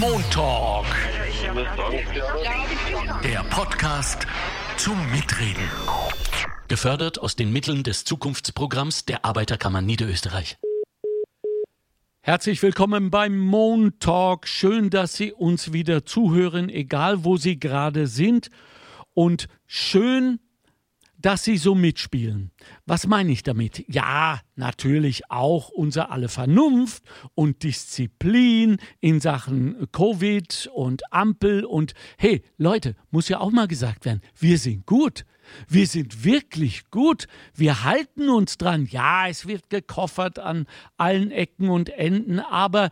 Montalk. Der Podcast zum Mitreden. Gefördert aus den Mitteln des Zukunftsprogramms der Arbeiterkammer Niederösterreich. Herzlich willkommen beim Montalk. Schön, dass Sie uns wieder zuhören, egal wo Sie gerade sind. Und schön, dass sie so mitspielen. Was meine ich damit? Ja, natürlich auch unser alle Vernunft und Disziplin in Sachen Covid und Ampel und hey, Leute, muss ja auch mal gesagt werden, wir sind gut. Wir sind wirklich gut. Wir halten uns dran. Ja, es wird gekoffert an allen Ecken und Enden, aber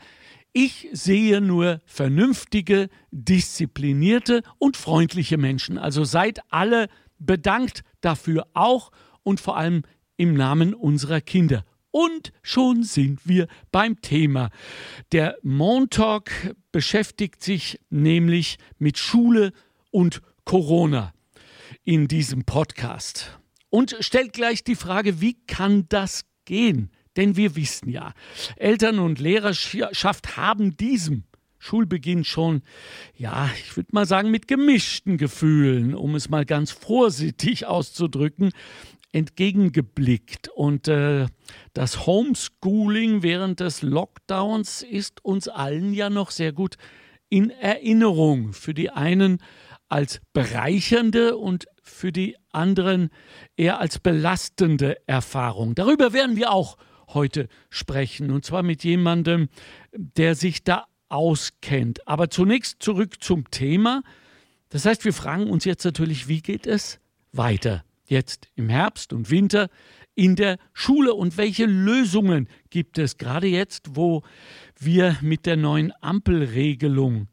ich sehe nur vernünftige, disziplinierte und freundliche Menschen. Also seid alle bedankt dafür auch und vor allem im Namen unserer Kinder. Und schon sind wir beim Thema. Der Montalk beschäftigt sich nämlich mit Schule und Corona in diesem Podcast und stellt gleich die Frage, wie kann das gehen? Denn wir wissen ja, Eltern und Lehrerschaft haben diesem Schulbeginn schon, ja, ich würde mal sagen, mit gemischten Gefühlen, um es mal ganz vorsichtig auszudrücken, entgegengeblickt. Und äh, das Homeschooling während des Lockdowns ist uns allen ja noch sehr gut in Erinnerung. Für die einen als bereichernde und für die anderen eher als belastende Erfahrung. Darüber werden wir auch heute sprechen. Und zwar mit jemandem, der sich da auskennt. Aber zunächst zurück zum Thema. Das heißt, wir fragen uns jetzt natürlich, wie geht es weiter? Jetzt im Herbst und Winter in der Schule und welche Lösungen gibt es gerade jetzt, wo wir mit der neuen Ampelregelung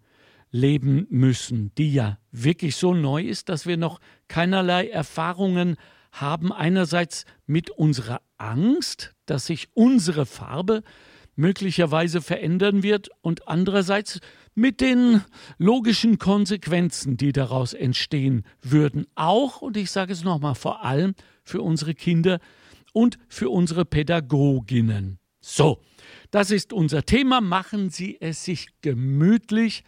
leben müssen, die ja wirklich so neu ist, dass wir noch keinerlei Erfahrungen haben. Einerseits mit unserer Angst, dass sich unsere Farbe möglicherweise verändern wird und andererseits mit den logischen Konsequenzen, die daraus entstehen würden. Auch, und ich sage es nochmal, vor allem für unsere Kinder und für unsere Pädagoginnen. So, das ist unser Thema. Machen Sie es sich gemütlich.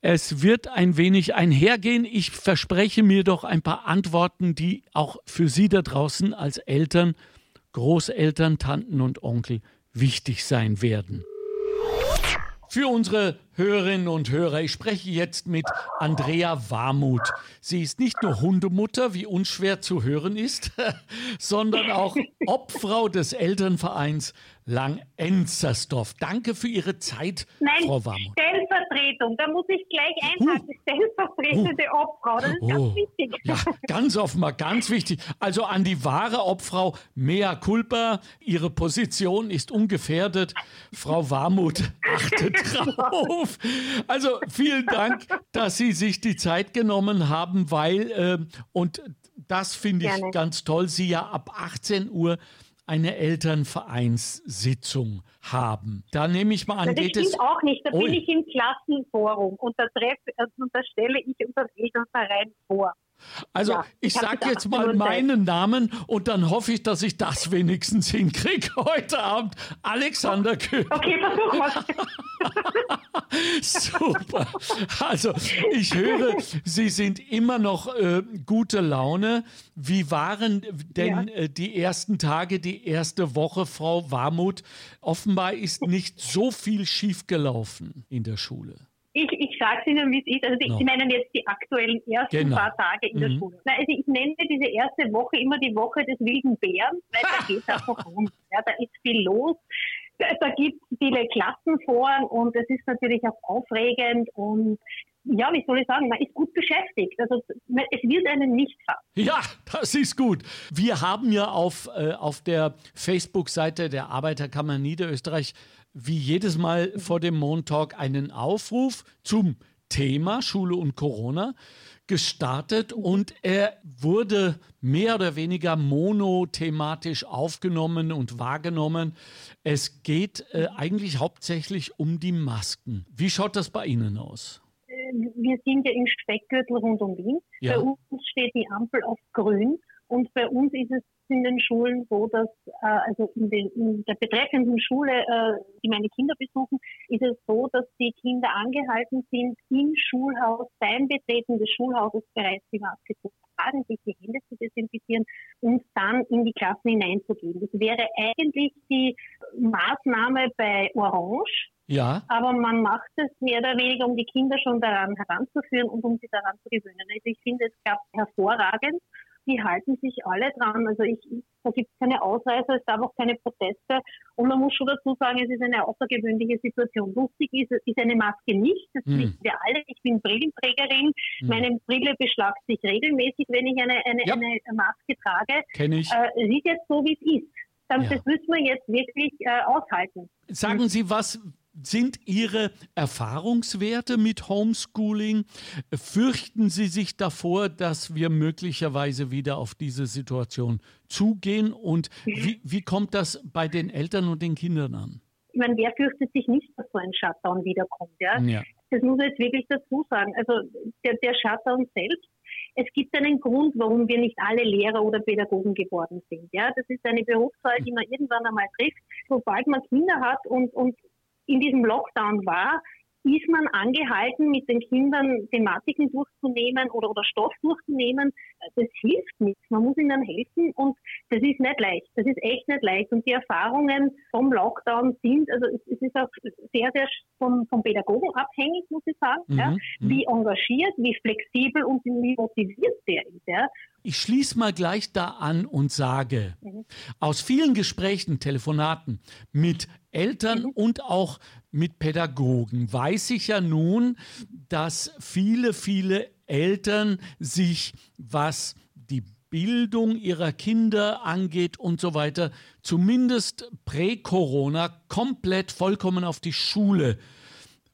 Es wird ein wenig einhergehen. Ich verspreche mir doch ein paar Antworten, die auch für Sie da draußen als Eltern, Großeltern, Tanten und Onkel wichtig sein werden. Für unsere Hörerinnen und Hörer, ich spreche jetzt mit Andrea Warmuth. Sie ist nicht nur Hundemutter, wie unschwer zu hören ist, sondern auch Obfrau des Elternvereins Lang-Enzersdorf. Danke für Ihre Zeit, Nein, Frau Warmuth. Stellvertretung, da muss ich gleich einhaken. Uh, Stellvertretende uh, Obfrau, das ist oh, ganz wichtig. Ja, ganz offenbar, ganz wichtig. Also an die wahre Obfrau, mea culpa, Ihre Position ist ungefährdet. Frau Warmuth, achtet drauf. Also vielen Dank, dass Sie sich die Zeit genommen haben, weil, äh, und das finde ich ganz toll, Sie ja ab 18 Uhr eine Elternvereinssitzung haben. Da nehme ich mal an, das geht es auch nicht. Da oh. bin ich im Klassenforum und da, treff, also da stelle ich unseren Elternverein vor. Also ja, ich, sage jetzt mal meinen Namen und dann hoffe ich, dass ich das wenigstens hinkriege heute Abend. Alexander Köhler. Okay, versuch Super. Also ich höre, Sie sind immer noch äh, gute Laune. Wie waren denn ja. äh, die ersten Tage, die erste Woche, Frau Warmuth? Offenbar ist nicht so viel schiefgelaufen in der Schule. Ich, ich sage es Ihnen, wie es ist. Also Sie, no. Sie meinen jetzt die aktuellen ersten genau. paar Tage in mhm. der Schule. Na, also ich nenne diese erste Woche immer die Woche des wilden Bären, weil da geht es einfach rum. Ja, da ist viel los. Da, da gibt es viele Klassenforen und es ist natürlich auch aufregend und ja, wie soll ich sagen, man ist gut beschäftigt. Also es wird einen nicht fassen. Ja, das ist gut. Wir haben ja auf, äh, auf der Facebook-Seite der Arbeiterkammer Niederösterreich wie jedes Mal vor dem Montalk einen Aufruf zum Thema Schule und Corona gestartet und er wurde mehr oder weniger monothematisch aufgenommen und wahrgenommen. Es geht äh, eigentlich hauptsächlich um die Masken. Wie schaut das bei Ihnen aus? Äh, wir sind ja im Speckgürtel rund um Wien. Ja. Bei uns steht die Ampel auf grün und bei uns ist es in den Schulen so, dass äh, also in, den, in der betreffenden Schule, äh, die meine Kinder besuchen, ist es so, dass die Kinder angehalten sind, im Schulhaus, beim Betreten des Schulhauses bereits die Maske zu tragen, sich die Hände zu desinfizieren und dann in die Klassen hineinzugehen. Das wäre eigentlich die Maßnahme bei Orange, ja. Aber man macht es mehr oder weniger, um die Kinder schon daran heranzuführen und um sie daran zu gewöhnen. Also ich finde es klappt hervorragend. Die halten sich alle dran. Also ich, da gibt es keine Ausreißer, es gab auch keine Proteste. Und man muss schon dazu sagen, es ist eine außergewöhnliche Situation. Lustig ist, ist eine Maske nicht. Das hm. wissen wir alle. Ich bin Brillenträgerin. Hm. Meine Brille beschlagt sich regelmäßig, wenn ich eine, eine, ja. eine Maske trage. Kenn ich. Äh, es ist jetzt so, wie es ist. Das, ja. das müssen wir jetzt wirklich äh, aushalten. Sagen Sie, was sind Ihre Erfahrungswerte mit Homeschooling? Fürchten Sie sich davor, dass wir möglicherweise wieder auf diese Situation zugehen? Und wie, wie kommt das bei den Eltern und den Kindern an? Ich meine, wer fürchtet sich nicht, dass so ein Shutdown wiederkommt? Ja? ja. Das muss ich jetzt wirklich dazu sagen. Also der, der Shutdown selbst es gibt einen Grund, warum wir nicht alle Lehrer oder Pädagogen geworden sind. Ja, das ist eine Berufswahl, die man irgendwann einmal trifft. Sobald man Kinder hat und, und in diesem Lockdown war, ist man angehalten, mit den Kindern Thematiken durchzunehmen oder, oder Stoff durchzunehmen. Das hilft nichts. Man muss ihnen helfen und das ist nicht leicht. Das ist echt nicht leicht. Und die Erfahrungen vom Lockdown sind, also es, ist auch sehr, sehr vom, vom Pädagogen abhängig, muss ich sagen, mhm, ja, mhm. wie engagiert, wie flexibel und wie motiviert der ist. Ja. Ich schließe mal gleich da an und sage, mhm. aus vielen Gesprächen, Telefonaten mit Eltern mhm. und auch mit Pädagogen weiß ich ja nun, dass viele, viele Eltern sich, was die Bildung ihrer Kinder angeht und so weiter, zumindest prä-Corona komplett vollkommen auf die Schule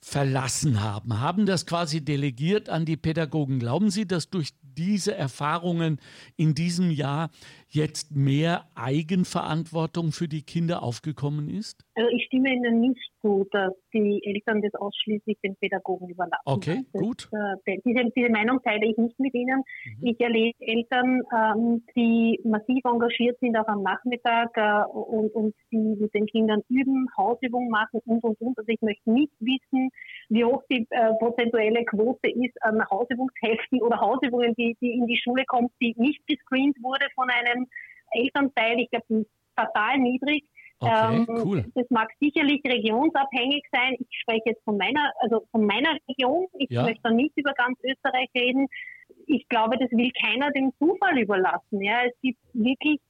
verlassen haben, haben das quasi delegiert an die Pädagogen. Glauben Sie, dass durch diese Erfahrungen in diesem Jahr jetzt mehr Eigenverantwortung für die Kinder aufgekommen ist? Also ich stimme Ihnen nicht zu, dass die Eltern das ausschließlich den Pädagogen überlassen. Okay, das, gut. Äh, diese, diese, Meinung teile ich nicht mit Ihnen. Mhm. Ich erlebe Eltern, ähm, die massiv engagiert sind, auch am Nachmittag äh, und, und die mit den Kindern üben, Hausübungen machen und, und, und. Also ich möchte nicht wissen, wie hoch die äh, prozentuelle Quote ist an Hausübungsheften oder Hausübungen, die, die in die Schule kommen, die nicht gescreent wurde von einem Elternteil. Ich glaube, die ist fatal niedrig. Okay, ähm, cool. Das mag sicherlich regionsabhängig sein. Ich spreche jetzt von meiner, also von meiner Region. Ich ja. möchte nicht über ganz Österreich reden. Ich glaube, das will keiner dem Zufall überlassen. Ja, es gibt wirklich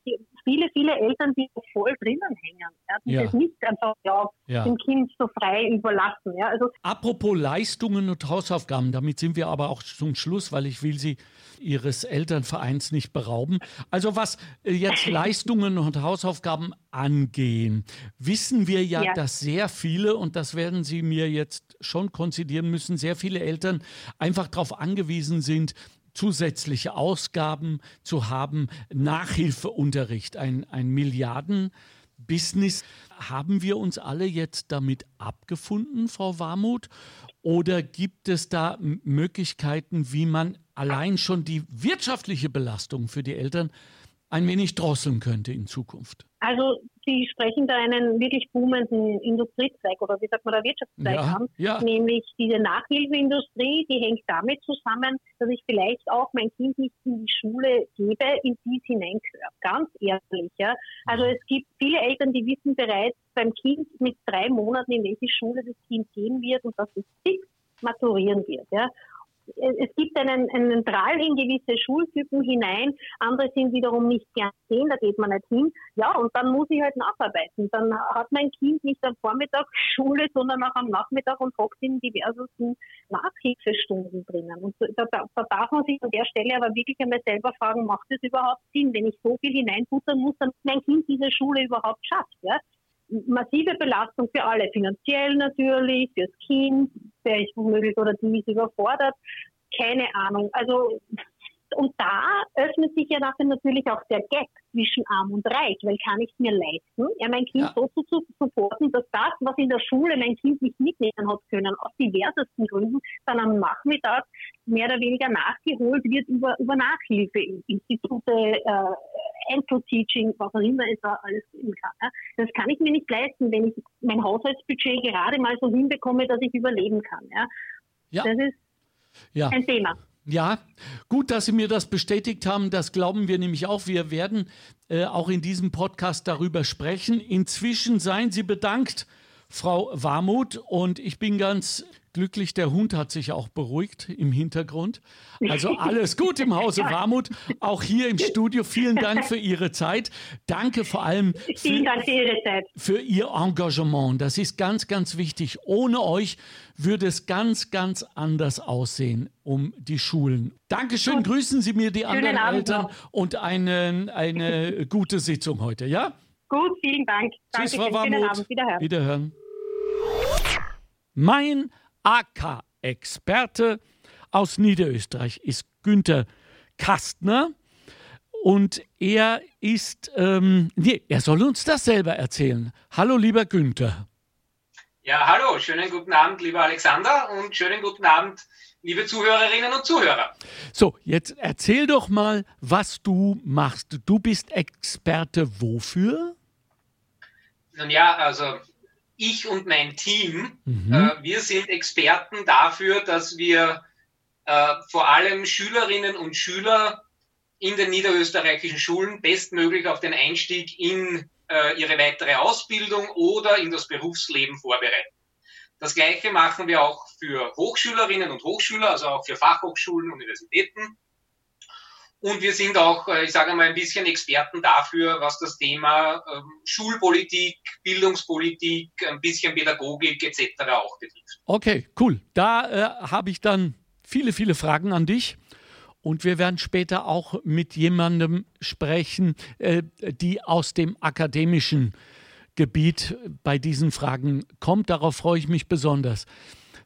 viele, viele Eltern, die voll drinnen hängen. Ja, die ja. das nicht einfach ja, ja. dem Kind so frei überlassen. Ja, also Apropos Leistungen und Hausaufgaben, damit sind wir aber auch zum Schluss, weil ich will Sie Ihres Elternvereins nicht berauben. Also was äh, jetzt Leistungen und Hausaufgaben angehen, wissen wir ja, ja, dass sehr viele, und das werden Sie mir jetzt schon konzidieren müssen, sehr viele Eltern einfach darauf angewiesen sind, zusätzliche Ausgaben zu haben, Nachhilfeunterricht, ein, ein Milliardenbusiness. Haben wir uns alle jetzt damit abgefunden, Frau Warmuth? Oder gibt es da Möglichkeiten, wie man allein schon die wirtschaftliche Belastung für die Eltern ein wenig drosseln könnte in Zukunft? Also Sie sprechen da einen wirklich boomenden Industriezweig oder wie sagt man da Wirtschaftszweig ja, an, ja. nämlich diese Nachhilfeindustrie, die hängt damit zusammen, dass ich vielleicht auch mein Kind nicht in die Schule gebe, in die es hineingehört. Ganz ehrlich. Ja. Also es gibt viele Eltern, die wissen bereits beim Kind mit drei Monaten, in welche Schule das Kind gehen wird und dass es fix maturieren wird. Ja es gibt einen, einen Drall in gewisse Schultypen hinein, andere sind wiederum nicht gern sehen, da geht man nicht hin. Ja, und dann muss ich halt nacharbeiten. Dann hat mein Kind nicht am Vormittag Schule, sondern auch am Nachmittag und hockt in diversesten Nachhilfestunden drinnen. Und da, da, da, darf man sich an der Stelle aber wirklich einmal selber fragen, macht es überhaupt Sinn, wenn ich so viel hineinbuttern muss, damit mein Kind diese Schule überhaupt schafft? Ja? Massive Belastung für alle, finanziell natürlich, fürs Kind, der ist womöglich oder die ist überfordert, keine Ahnung. Also und da öffnet sich ja nachher natürlich auch der Gap zwischen Arm und Reich, weil kann ich mir leisten, ja, mein Kind ja. so zu, supporten, dass das, was in der Schule mein Kind nicht mitnehmen hat können, aus diversesten Gründen, dann am Nachmittag mehr oder weniger nachgeholt wird über, über Nachhilfeinstitute, äh, Einzel-Teaching, was auch immer es da alles geben kann. Ja. Das kann ich mir nicht leisten, wenn ich mein Haushaltsbudget gerade mal so hinbekomme, dass ich überleben kann. Ja. ja. Das ist ein Thema. Ja, gut, dass Sie mir das bestätigt haben. Das glauben wir nämlich auch. Wir werden äh, auch in diesem Podcast darüber sprechen. Inzwischen seien Sie bedankt, Frau Warmuth. Und ich bin ganz glücklich, der Hund hat sich auch beruhigt im Hintergrund. Also alles gut im Hause Warmuth, auch hier im Studio. Vielen Dank für Ihre Zeit. Danke vor allem für, für Ihr Engagement. Das ist ganz, ganz wichtig. Ohne euch würde es ganz, ganz anders aussehen um die Schulen. Dankeschön, und grüßen Sie mir die anderen Eltern noch. und eine, eine gute Sitzung heute, ja? Gut, vielen Dank. Tschüss, Frau Warmuth. Wiederhören. Wiederhören. Mein AK-Experte aus Niederösterreich ist Günther Kastner. Und er ist, ähm, nee, er soll uns das selber erzählen. Hallo, lieber Günther. Ja, hallo, schönen guten Abend, lieber Alexander, und schönen guten Abend, liebe Zuhörerinnen und Zuhörer. So, jetzt erzähl doch mal, was du machst. Du bist Experte wofür? Nun ja, also ich und mein Team, mhm. äh, wir sind Experten dafür, dass wir äh, vor allem Schülerinnen und Schüler in den niederösterreichischen Schulen bestmöglich auf den Einstieg in äh, ihre weitere Ausbildung oder in das Berufsleben vorbereiten. Das Gleiche machen wir auch für Hochschülerinnen und Hochschüler, also auch für Fachhochschulen, Universitäten. Und wir sind auch, äh, ich sage mal, ein bisschen Experten dafür, was das Thema ähm, Schulpolitik, Bildungspolitik, ein bisschen Pädagogik etc. auch betrifft. Okay, cool. Da äh, habe ich dann viele, viele Fragen an dich. Und wir werden später auch mit jemandem sprechen, äh, die aus dem akademischen Gebiet bei diesen Fragen kommt. Darauf freue ich mich besonders.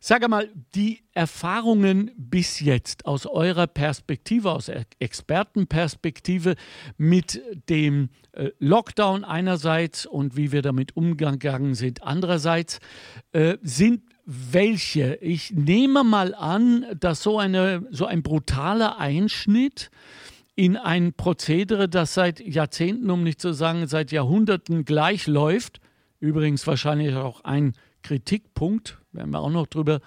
Sag mal, die Erfahrungen bis jetzt aus eurer Perspektive, aus Expertenperspektive mit dem äh, Lockdown einerseits und wie wir damit umgegangen sind andererseits, äh, sind welche? Ich nehme mal an, dass so, eine, so ein brutaler Einschnitt in ein Prozedere, das seit Jahrzehnten, um nicht zu sagen seit Jahrhunderten gleich läuft, übrigens wahrscheinlich auch ein Kritikpunkt, werden wir auch noch drüber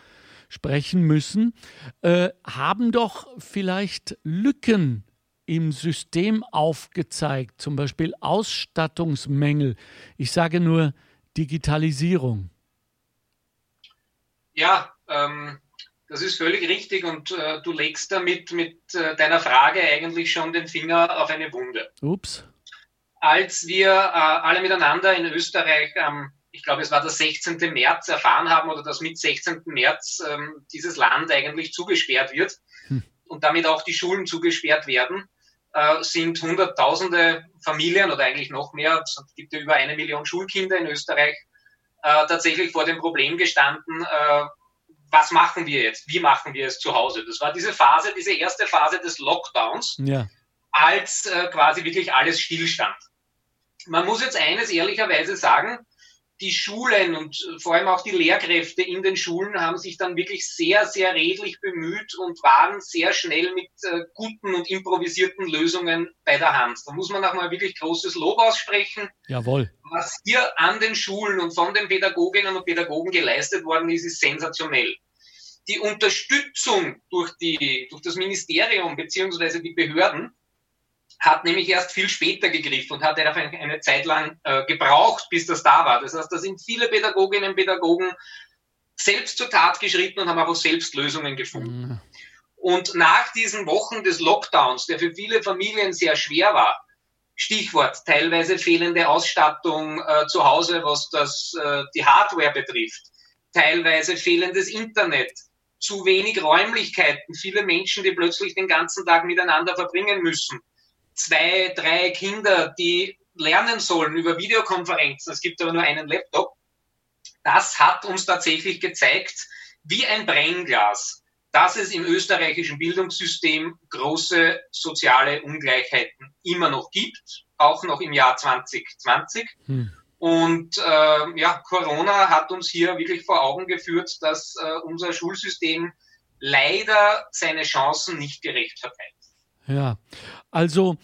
sprechen müssen, äh, haben doch vielleicht Lücken im System aufgezeigt, zum Beispiel Ausstattungsmängel. Ich sage nur Digitalisierung. Ja, ähm, das ist völlig richtig und äh, du legst damit mit äh, deiner Frage eigentlich schon den Finger auf eine Wunde. Ups. Als wir äh, alle miteinander in Österreich am ich glaube, es war der 16. März erfahren haben oder dass mit 16. März ähm, dieses Land eigentlich zugesperrt wird hm. und damit auch die Schulen zugesperrt werden, äh, sind Hunderttausende Familien oder eigentlich noch mehr, es gibt ja über eine Million Schulkinder in Österreich, äh, tatsächlich vor dem Problem gestanden, äh, was machen wir jetzt? Wie machen wir es zu Hause? Das war diese Phase, diese erste Phase des Lockdowns, ja. als äh, quasi wirklich alles stillstand. Man muss jetzt eines ehrlicherweise sagen, die Schulen und äh, vor allem auch die Lehrkräfte in den Schulen haben sich dann wirklich sehr, sehr redlich bemüht und waren sehr schnell mit äh, guten und improvisierten Lösungen bei der Hand. Da muss man auch mal wirklich großes Lob aussprechen. Jawohl. Was hier an den Schulen und von den Pädagoginnen und Pädagogen geleistet worden ist, ist sensationell. Die Unterstützung durch, die, durch das Ministerium beziehungsweise die Behörden hat nämlich erst viel später gegriffen und hat einfach eine Zeit lang äh, gebraucht, bis das da war. Das heißt, da sind viele Pädagoginnen und Pädagogen selbst zur Tat geschritten und haben auch selbst Lösungen gefunden. Mhm. Und nach diesen Wochen des Lockdowns, der für viele Familien sehr schwer war, Stichwort teilweise fehlende Ausstattung äh, zu Hause, was das, äh, die Hardware betrifft, teilweise fehlendes Internet, zu wenig Räumlichkeiten, viele Menschen, die plötzlich den ganzen Tag miteinander verbringen müssen, zwei, drei Kinder, die lernen sollen über Videokonferenzen, es gibt aber nur einen Laptop, das hat uns tatsächlich gezeigt, wie ein Brennglas, dass es im österreichischen Bildungssystem große soziale Ungleichheiten immer noch gibt, auch noch im Jahr 2020. Hm. Und äh, ja, Corona hat uns hier wirklich vor Augen geführt, dass äh, unser Schulsystem leider seine Chancen nicht gerecht verteilt. Ja, also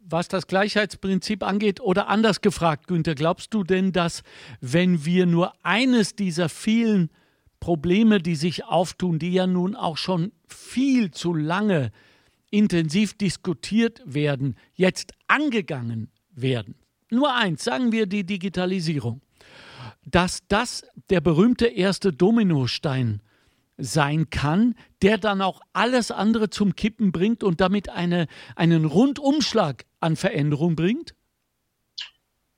was das Gleichheitsprinzip angeht oder anders gefragt, Günther, glaubst du denn, dass wenn wir nur eines dieser vielen Probleme, die sich auftun, die ja nun auch schon viel zu lange intensiv diskutiert werden, jetzt angegangen werden? Nur eins, sagen wir die Digitalisierung, dass das der berühmte erste Dominostein sein kann, der dann auch alles andere zum Kippen bringt und damit eine, einen Rundumschlag an Veränderung bringt?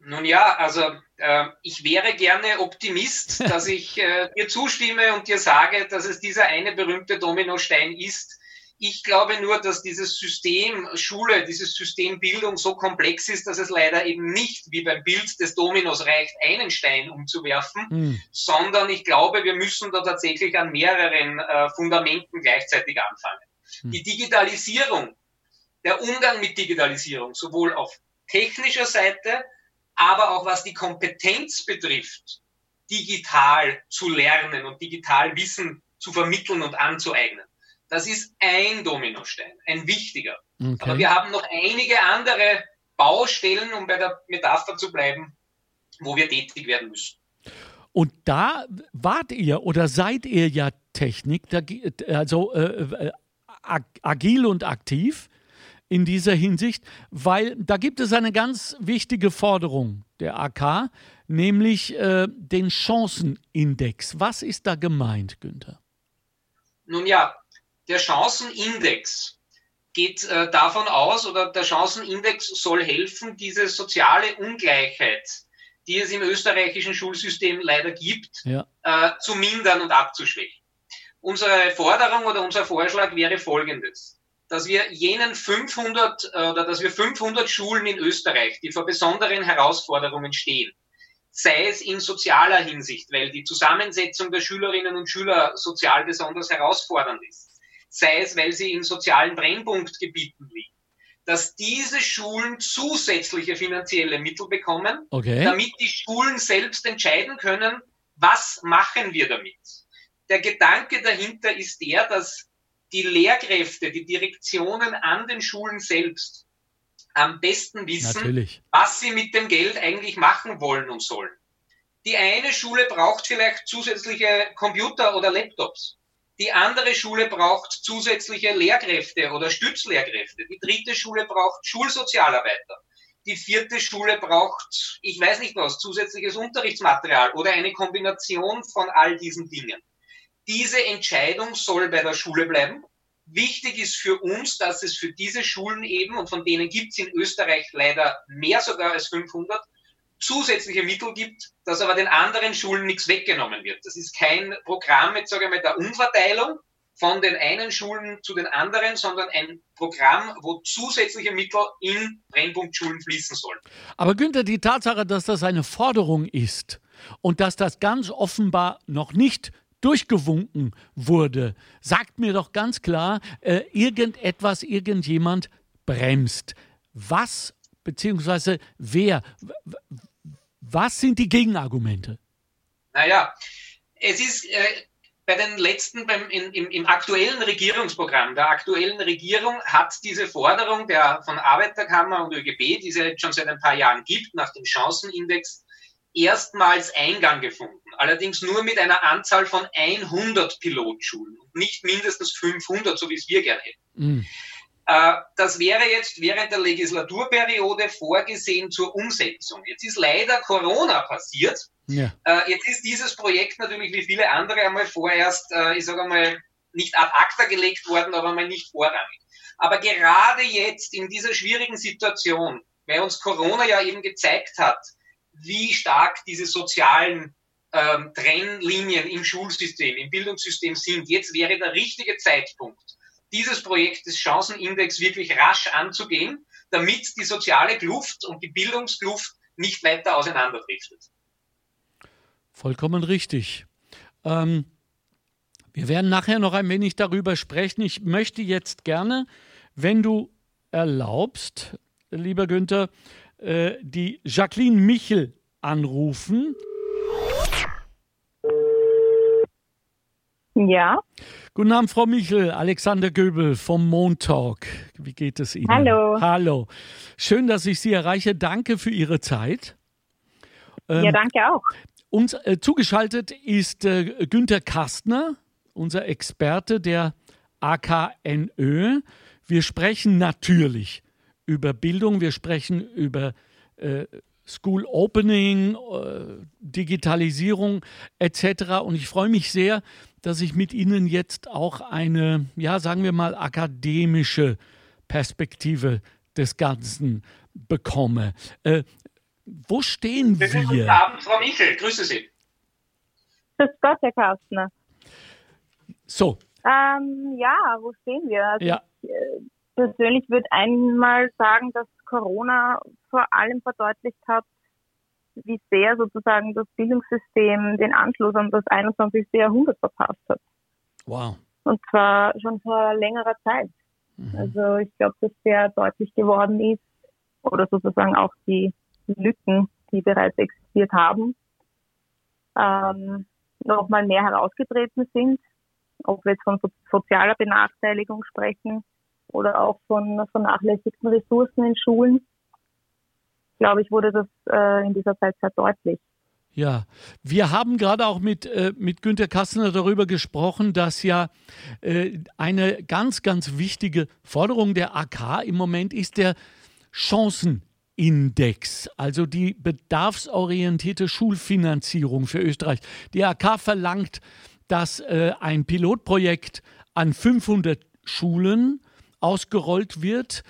Nun ja, also äh, ich wäre gerne Optimist, dass ich äh, dir zustimme und dir sage, dass es dieser eine berühmte Dominostein ist, ich glaube nur, dass dieses System Schule, dieses System Bildung so komplex ist, dass es leider eben nicht wie beim Bild des Dominos reicht, einen Stein umzuwerfen, mhm. sondern ich glaube, wir müssen da tatsächlich an mehreren äh, Fundamenten gleichzeitig anfangen. Mhm. Die Digitalisierung, der Umgang mit Digitalisierung, sowohl auf technischer Seite, aber auch was die Kompetenz betrifft, digital zu lernen und digital Wissen zu vermitteln und anzueignen das ist ein Dominostein, ein wichtiger. Okay. Aber wir haben noch einige andere Baustellen, um bei der Metapher zu bleiben, wo wir tätig werden müssen. Und da wart ihr oder seid ihr ja Technik, also äh, äh agil und aktiv in dieser Hinsicht, weil da gibt es eine ganz wichtige Forderung der AK, nämlich äh, den Chancenindex. Was ist da gemeint, Günther? Nun ja, der Chancenindex geht äh, davon aus, oder der Chancenindex soll helfen, diese soziale Ungleichheit, die es im österreichischen Schulsystem leider gibt, ja. äh, zu mindern und abzuschwächen. Unsere Forderung oder unser Vorschlag wäre folgendes, dass wir jenen 500 äh, oder dass wir 500 Schulen in Österreich, die vor besonderen Herausforderungen stehen, sei es in sozialer Hinsicht, weil die Zusammensetzung der Schülerinnen und Schüler sozial besonders herausfordernd ist, sei es, weil sie in sozialen Brennpunktgebieten liegen, dass diese Schulen zusätzliche finanzielle Mittel bekommen, okay. damit die Schulen selbst entscheiden können, was machen wir damit. Der Gedanke dahinter ist der, dass die Lehrkräfte, die Direktionen an den Schulen selbst am besten wissen, Natürlich. was sie mit dem Geld eigentlich machen wollen und sollen. Die eine Schule braucht vielleicht zusätzliche Computer oder Laptops. Die andere Schule braucht zusätzliche Lehrkräfte oder Stützlehrkräfte. Die dritte Schule braucht Schulsozialarbeiter. Die vierte Schule braucht, ich weiß nicht was, zusätzliches Unterrichtsmaterial oder eine Kombination von all diesen Dingen. Diese Entscheidung soll bei der Schule bleiben. Wichtig ist für uns, dass es für diese Schulen eben, und von denen gibt es in Österreich leider mehr sogar als 500, zusätzliche Mittel gibt, dass aber den anderen Schulen nichts weggenommen wird. Das ist kein Programm mit, sage ich mal, der Umverteilung von den einen Schulen zu den anderen, sondern ein Programm, wo zusätzliche Mittel in Brennpunktschulen fließen sollen. Aber Günther, die Tatsache, dass das eine Forderung ist und dass das ganz offenbar noch nicht durchgewunken wurde, sagt mir doch ganz klar, äh, irgendetwas, irgendjemand bremst. Was beziehungsweise wer? Was sind die Gegenargumente? Naja, es ist äh, bei den letzten, beim, in, im, im, aktuellen Regierungsprogramm der aktuellen Regierung hat diese Forderung der von Arbeiterkammer und ÖGB, die es jetzt schon seit ein paar Jahren gibt, nach dem Chancenindex, erstmals Eingang gefunden. Allerdings nur mit einer Anzahl von 100 Pilotschulen und nicht mindestens 500, so wie es wir gerne hätten. Mm. Äh, das wäre jetzt während der Legislaturperiode vorgesehen zur Umsetzung. Jetzt ist leider Corona passiert. Ja. Äh, jetzt ist dieses Projekt natürlich wie viele andere einmal vorerst, äh, ich sage einmal, nicht ad acta gelegt worden, aber mal nicht vorrangig. Aber gerade jetzt in dieser schwierigen Situation, weil uns Corona ja eben gezeigt hat, wie stark diese sozialen ähm, Trennlinien im Schulsystem, im Bildungssystem sind, jetzt wäre der richtige Zeitpunkt, dieses Projekt des Chancenindex wirklich rasch anzugehen, damit die soziale Kluft und die Bildungskluft nicht weiter auseinanderdriftet. Vollkommen richtig. Ähm, wir werden nachher noch ein wenig darüber sprechen. Ich möchte jetzt gerne, wenn du erlaubst, lieber Günther, äh, die Jacqueline Michel anrufen. Ja. Guten Abend, Frau Michel. Alexander Göbel vom Montalk. Wie geht es Ihnen? Hallo. Hallo. Schön, dass ich Sie erreiche. Danke für Ihre Zeit. Ähm, ja, danke auch. Uns äh, zugeschaltet ist äh, Günther Kastner, unser Experte der AKNÖ. Wir sprechen natürlich über Bildung, wir sprechen über äh, School Opening, äh, Digitalisierung etc. Und ich freue mich sehr, dass ich mit Ihnen jetzt auch eine, ja, sagen wir mal, akademische Perspektive des Ganzen bekomme. Äh, wo stehen wir? Guten Abend, Frau Michel, grüße Sie. Grüß Gott, Herr Kastner. So. Ähm, ja, wo stehen wir? Also ja. Ich, äh, persönlich würde einmal sagen, dass Corona vor allem verdeutlicht hat, wie sehr sozusagen das Bildungssystem den Anschluss an das 21. Jahrhundert verpasst hat. Wow. Und zwar schon vor längerer Zeit. Mhm. Also ich glaube, dass sehr deutlich geworden ist oder sozusagen auch die Lücken, die bereits existiert haben, ähm, nochmal mehr herausgetreten sind. Ob wir jetzt von sozialer Benachteiligung sprechen oder auch von vernachlässigten Ressourcen in Schulen glaube ich, wurde das äh, in dieser Zeit sehr deutlich. Ja, wir haben gerade auch mit, äh, mit Günter Kastner darüber gesprochen, dass ja äh, eine ganz, ganz wichtige Forderung der AK im Moment ist der Chancenindex, also die bedarfsorientierte Schulfinanzierung für Österreich. Die AK verlangt, dass äh, ein Pilotprojekt an 500 Schulen ausgerollt wird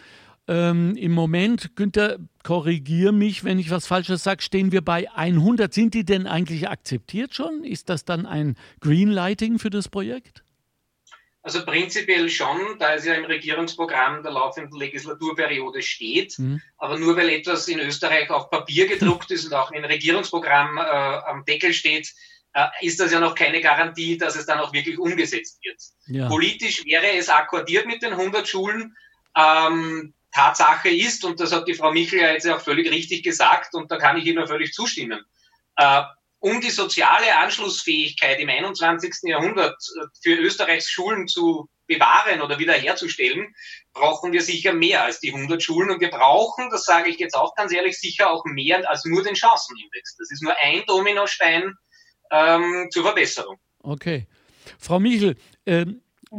ähm, Im Moment, Günther, korrigier mich, wenn ich was Falsches sage, stehen wir bei 100. Sind die denn eigentlich akzeptiert schon? Ist das dann ein Greenlighting für das Projekt? Also prinzipiell schon, da es ja im Regierungsprogramm der laufenden Legislaturperiode steht. Mhm. Aber nur weil etwas in Österreich auf Papier gedruckt ist und auch im Regierungsprogramm äh, am Deckel steht, äh, ist das ja noch keine Garantie, dass es dann auch wirklich umgesetzt wird. Ja. Politisch wäre es akkordiert mit den 100 Schulen. Ähm, Tatsache ist, und das hat die Frau Michel ja jetzt auch völlig richtig gesagt, und da kann ich Ihnen völlig zustimmen, äh, um die soziale Anschlussfähigkeit im 21. Jahrhundert äh, für Österreichs Schulen zu bewahren oder wiederherzustellen, brauchen wir sicher mehr als die 100 Schulen. Und wir brauchen, das sage ich jetzt auch ganz ehrlich, sicher auch mehr als nur den Chancenindex. Das ist nur ein Dominostein ähm, zur Verbesserung. Okay. Frau Michel, äh,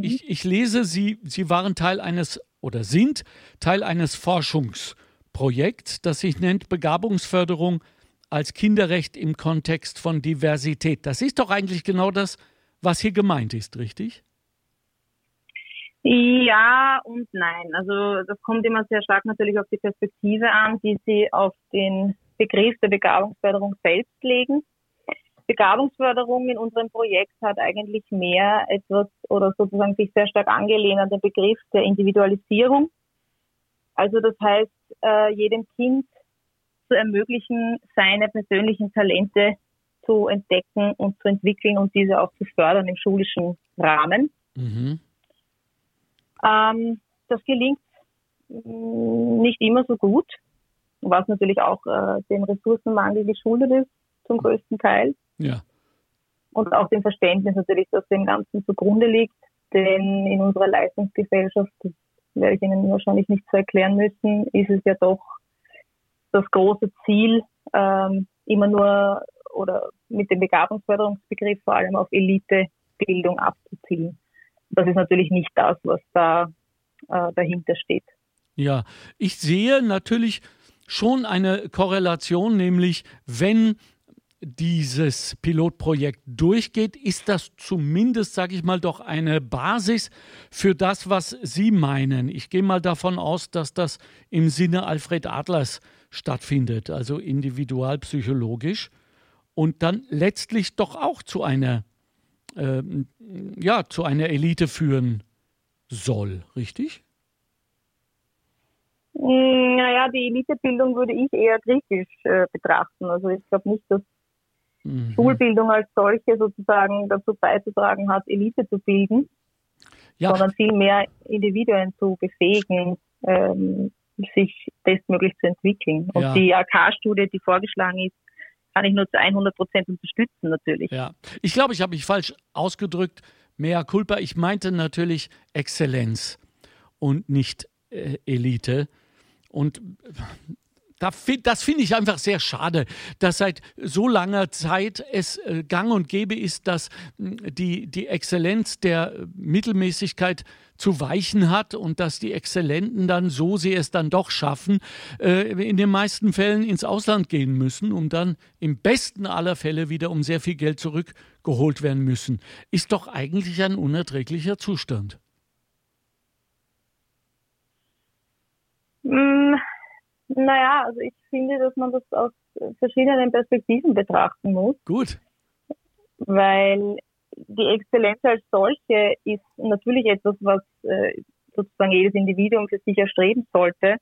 ich, ich lese, Sie, Sie waren Teil eines oder sind Teil eines Forschungsprojekts, das sich nennt Begabungsförderung als Kinderrecht im Kontext von Diversität. Das ist doch eigentlich genau das, was hier gemeint ist, richtig? Ja und nein. Also das kommt immer sehr stark natürlich auf die Perspektive an, die Sie auf den Begriff der Begabungsförderung selbst legen. Begabungsförderung in unserem Projekt hat eigentlich mehr etwas oder sozusagen sich sehr stark angelehnt an den Begriff der Individualisierung. Also das heißt, äh, jedem Kind zu ermöglichen, seine persönlichen Talente zu entdecken und zu entwickeln und diese auch zu fördern im schulischen Rahmen. Mhm. Ähm, das gelingt mm, nicht immer so gut, was natürlich auch äh, dem Ressourcenmangel geschuldet ist zum größten Teil. Ja. Und auch dem Verständnis natürlich, das dem Ganzen zugrunde liegt. Denn in unserer Leistungsgesellschaft, das werde ich Ihnen wahrscheinlich nicht zu erklären müssen, ist es ja doch das große Ziel, ähm, immer nur oder mit dem Begabungsförderungsbegriff vor allem auf Elitebildung abzuzielen. Das ist natürlich nicht das, was da äh, dahinter steht. Ja, ich sehe natürlich schon eine Korrelation, nämlich wenn dieses Pilotprojekt durchgeht, ist das zumindest, sage ich mal, doch eine Basis für das, was Sie meinen. Ich gehe mal davon aus, dass das im Sinne Alfred Adlers stattfindet, also individualpsychologisch und dann letztlich doch auch zu einer, äh, ja, zu einer Elite führen soll, richtig? Naja, die Elitebildung würde ich eher kritisch äh, betrachten. Also ich glaube nicht, dass mhm. Schulbildung als solche sozusagen dazu beizutragen hat, Elite zu bilden, ja. sondern vielmehr Individuen zu befähigen, ähm, sich bestmöglich zu entwickeln. Und ja. die AK-Studie, die vorgeschlagen ist, kann ich nur zu 100 Prozent unterstützen natürlich. Ja, ich glaube, ich habe mich falsch ausgedrückt. Mea culpa, ich meinte natürlich Exzellenz und nicht äh, Elite. Und das finde ich einfach sehr schade, dass seit so langer Zeit es äh, gang und gäbe ist, dass die, die Exzellenz der Mittelmäßigkeit zu weichen hat und dass die Exzellenten dann, so sie es dann doch schaffen, äh, in den meisten Fällen ins Ausland gehen müssen, um dann im besten aller Fälle wieder um sehr viel Geld zurückgeholt werden müssen. Ist doch eigentlich ein unerträglicher Zustand. Naja, also ich finde, dass man das aus verschiedenen Perspektiven betrachten muss. Gut. Weil die Exzellenz als solche ist natürlich etwas, was äh, sozusagen jedes Individuum für sich erstreben sollte.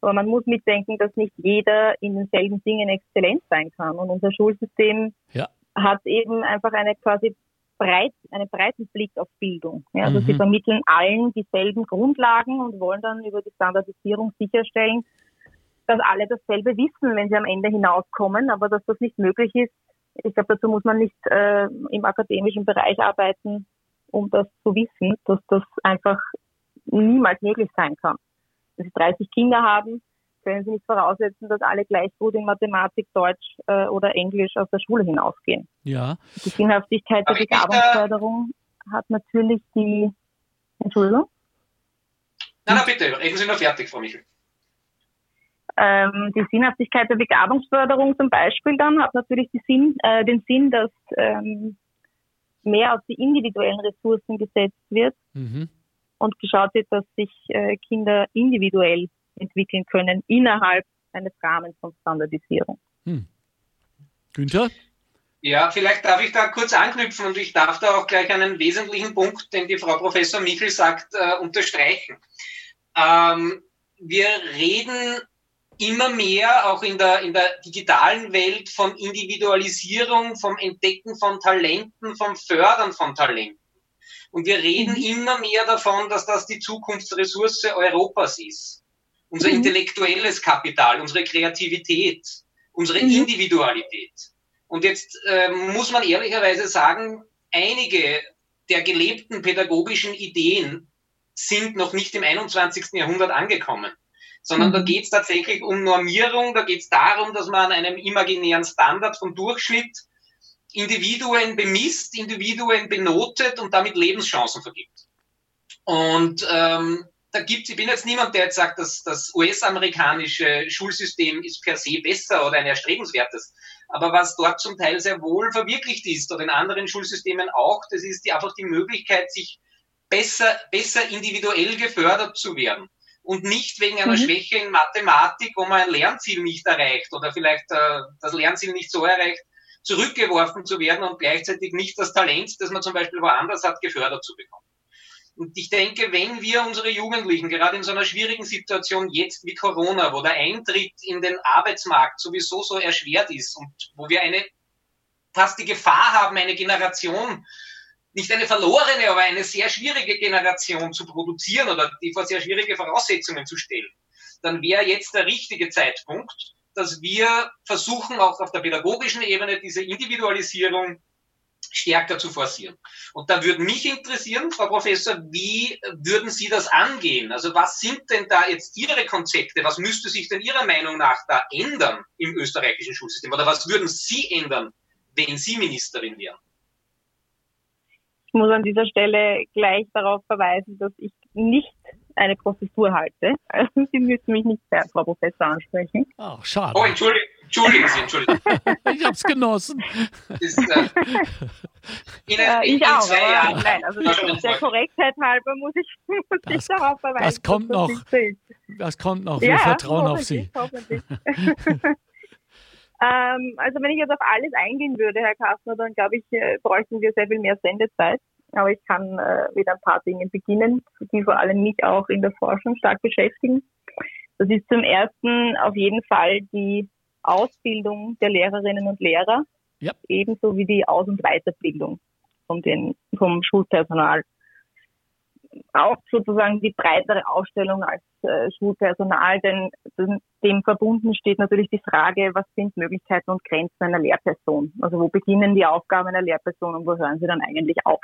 Aber man muss mitdenken, dass nicht jeder in denselben Dingen exzellent sein kann. Und unser Schulsystem ja. hat eben einfach eine quasi breit, einen breiten Blick auf Bildung. Ja, also mhm. sie vermitteln allen dieselben Grundlagen und wollen dann über die Standardisierung sicherstellen, dass alle dasselbe wissen, wenn sie am Ende hinauskommen, aber dass das nicht möglich ist. Ich glaube, dazu muss man nicht äh, im akademischen Bereich arbeiten, um das zu wissen, dass das einfach niemals möglich sein kann. Wenn Sie 30 Kinder haben, können Sie nicht voraussetzen, dass alle gleich gut in Mathematik, Deutsch äh, oder Englisch aus der Schule hinausgehen. Ja. Die Sinnhaftigkeit der Begabungsförderung hat natürlich die Entschuldigung. Nein, nein, bitte, reden Sie nur fertig, Frau Michel. Ähm, die Sinnhaftigkeit der Begabungsförderung zum Beispiel dann hat natürlich Sinn, äh, den Sinn, dass ähm, mehr auf die individuellen Ressourcen gesetzt wird mhm. und geschaut wird, dass sich äh, Kinder individuell entwickeln können innerhalb eines Rahmens von Standardisierung. Hm. Günther? Ja, vielleicht darf ich da kurz anknüpfen und ich darf da auch gleich einen wesentlichen Punkt, den die Frau Professor Michel sagt, äh, unterstreichen. Ähm, wir reden immer mehr auch in der, in der digitalen Welt von Individualisierung, vom Entdecken von Talenten, vom Fördern von Talenten. Und wir reden mhm. immer mehr davon, dass das die Zukunftsressource Europas ist. Unser mhm. intellektuelles Kapital, unsere Kreativität, unsere mhm. Individualität. Und jetzt äh, muss man ehrlicherweise sagen, einige der gelebten pädagogischen Ideen sind noch nicht im 21. Jahrhundert angekommen sondern mhm. da geht es tatsächlich um Normierung, da geht es darum, dass man an einem imaginären Standard vom Durchschnitt Individuen bemisst, Individuen benotet und damit Lebenschancen vergibt. Und ähm, da gibt's, ich bin jetzt niemand, der jetzt sagt, dass das US-amerikanische Schulsystem ist per se besser oder ein erstrebenswertes. Aber was dort zum Teil sehr wohl verwirklicht ist oder in anderen Schulsystemen auch, das ist die, einfach die Möglichkeit, sich besser, besser individuell gefördert zu werden und nicht wegen einer mhm. Schwäche in Mathematik, wo man ein Lernziel nicht erreicht oder vielleicht äh, das Lernziel nicht so erreicht, zurückgeworfen zu werden und gleichzeitig nicht das Talent, das man zum Beispiel woanders hat, gefördert zu bekommen. Und ich denke, wenn wir unsere Jugendlichen gerade in so einer schwierigen Situation jetzt wie Corona, wo der Eintritt in den Arbeitsmarkt sowieso so erschwert ist und wo wir eine fast die Gefahr haben, eine Generation nicht eine verlorene, aber eine sehr schwierige Generation zu produzieren oder die vor sehr schwierige Voraussetzungen zu stellen, dann wäre jetzt der richtige Zeitpunkt, dass wir versuchen, auch auf der pädagogischen Ebene diese Individualisierung stärker zu forcieren. Und da würde mich interessieren, Frau Professor, wie würden Sie das angehen? Also was sind denn da jetzt Ihre Konzepte? Was müsste sich denn Ihrer Meinung nach da ändern im österreichischen Schulsystem? Oder was würden Sie ändern, wenn Sie Ministerin wären? Ich muss an dieser Stelle gleich darauf verweisen, dass ich nicht eine Professur halte. Also Sie müssen mich nicht mehr Frau Professor ansprechen. Ach, schade. Oh, entschuldigen, entschuldigen Sie, entschuldigen. ich hab's genossen. Ist, äh, in, äh, ich in auch, aber Jahren. nein, also der Korrektheit halber muss ich, muss das, ich darauf verweisen. Das kommt noch. Das kommt noch. Wir ja, vertrauen auf Sie. Hoffentlich. Ähm, also wenn ich jetzt auf alles eingehen würde, Herr Kastner, dann glaube ich, äh, bräuchten wir sehr viel mehr Sendezeit. Aber ich kann äh, mit ein paar Dingen beginnen, die vor allem mich auch in der Forschung stark beschäftigen. Das ist zum ersten auf jeden Fall die Ausbildung der Lehrerinnen und Lehrer, ja. ebenso wie die Aus- und Weiterbildung von den, vom Schulpersonal auch sozusagen die breitere Aufstellung als äh, Schulpersonal, denn dem verbunden steht natürlich die Frage, was sind Möglichkeiten und Grenzen einer Lehrperson? Also wo beginnen die Aufgaben einer Lehrperson und wo hören sie dann eigentlich auf?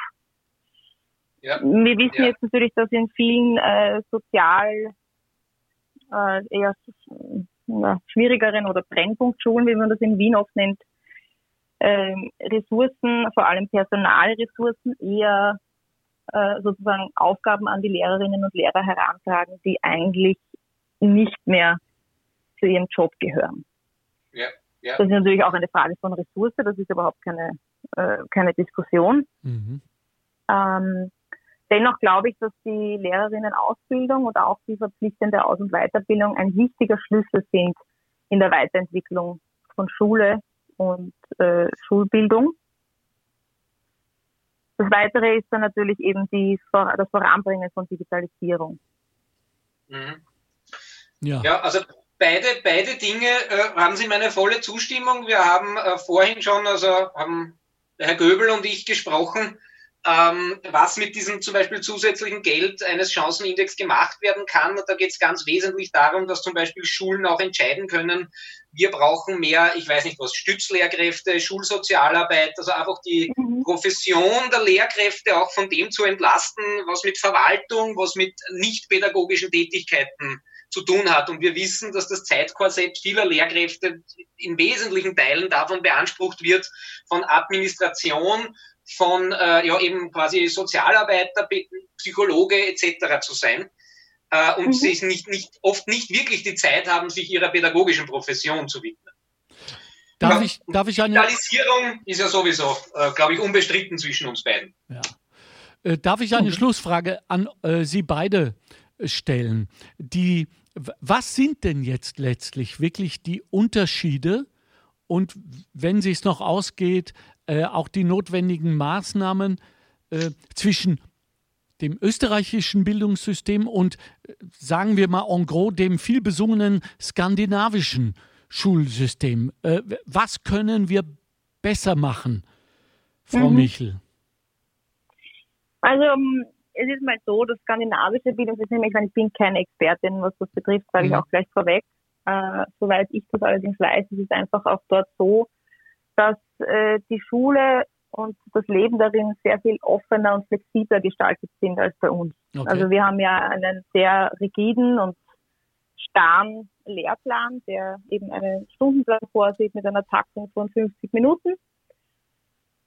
Ja. Wir wissen ja. jetzt natürlich, dass in vielen äh, sozial äh, eher ja, schwierigeren oder Brennpunktschulen, wie man das in Wien oft nennt, äh, Ressourcen, vor allem Personalressourcen, eher äh, sozusagen Aufgaben an die Lehrerinnen und Lehrer herantragen, die eigentlich nicht mehr zu ihrem Job gehören. Ja, ja. Das ist natürlich auch eine Frage von Ressource, das ist überhaupt keine, äh, keine Diskussion. Mhm. Ähm, dennoch glaube ich, dass die Lehrerinnenausbildung und auch die verpflichtende Aus- und Weiterbildung ein wichtiger Schlüssel sind in der Weiterentwicklung von Schule und äh, Schulbildung. Das Weitere ist dann natürlich eben die, das Voranbringen von Digitalisierung. Mhm. Ja. ja, also beide, beide Dinge äh, haben Sie meine volle Zustimmung. Wir haben äh, vorhin schon, also haben Herr Göbel und ich gesprochen, ähm, was mit diesem zum Beispiel zusätzlichen Geld eines Chancenindex gemacht werden kann. Und da geht es ganz wesentlich darum, dass zum Beispiel Schulen auch entscheiden können, wir brauchen mehr, ich weiß nicht was, Stützlehrkräfte, Schulsozialarbeit, also einfach die mhm. Profession der Lehrkräfte auch von dem zu entlasten, was mit Verwaltung, was mit nicht pädagogischen Tätigkeiten zu tun hat. Und wir wissen, dass das Zeitkorsett vieler Lehrkräfte in wesentlichen Teilen davon beansprucht wird, von Administration, von äh, ja eben quasi Sozialarbeiter, Psychologe etc. zu sein. Äh, und mhm. sie nicht, nicht, oft nicht wirklich die Zeit haben, sich ihrer pädagogischen Profession zu widmen. Darf ich, darf ich eine... Digitalisierung ist ja sowieso, äh, glaube ich, unbestritten zwischen uns beiden. Ja. Äh, darf ich eine mhm. Schlussfrage an äh, Sie beide stellen? Die, was sind denn jetzt letztlich wirklich die Unterschiede und wenn es noch ausgeht, äh, auch die notwendigen Maßnahmen äh, zwischen dem österreichischen Bildungssystem und, äh, sagen wir mal en gros, dem vielbesungenen skandinavischen Schulsystem. Äh, was können wir besser machen, Frau mhm. Michel? Also ähm, es ist mal so, das skandinavische Bildungssystem, ich meine, ich bin keine Expertin, was das betrifft, sage mhm. ich auch gleich vorweg. Äh, soweit ich das allerdings weiß, ist es einfach auch dort so, dass äh, die Schule und das Leben darin sehr viel offener und flexibler gestaltet sind als bei uns. Okay. Also wir haben ja einen sehr rigiden und starren Lehrplan, der eben einen Stundenplan vorsieht mit einer Taktung von 50 Minuten.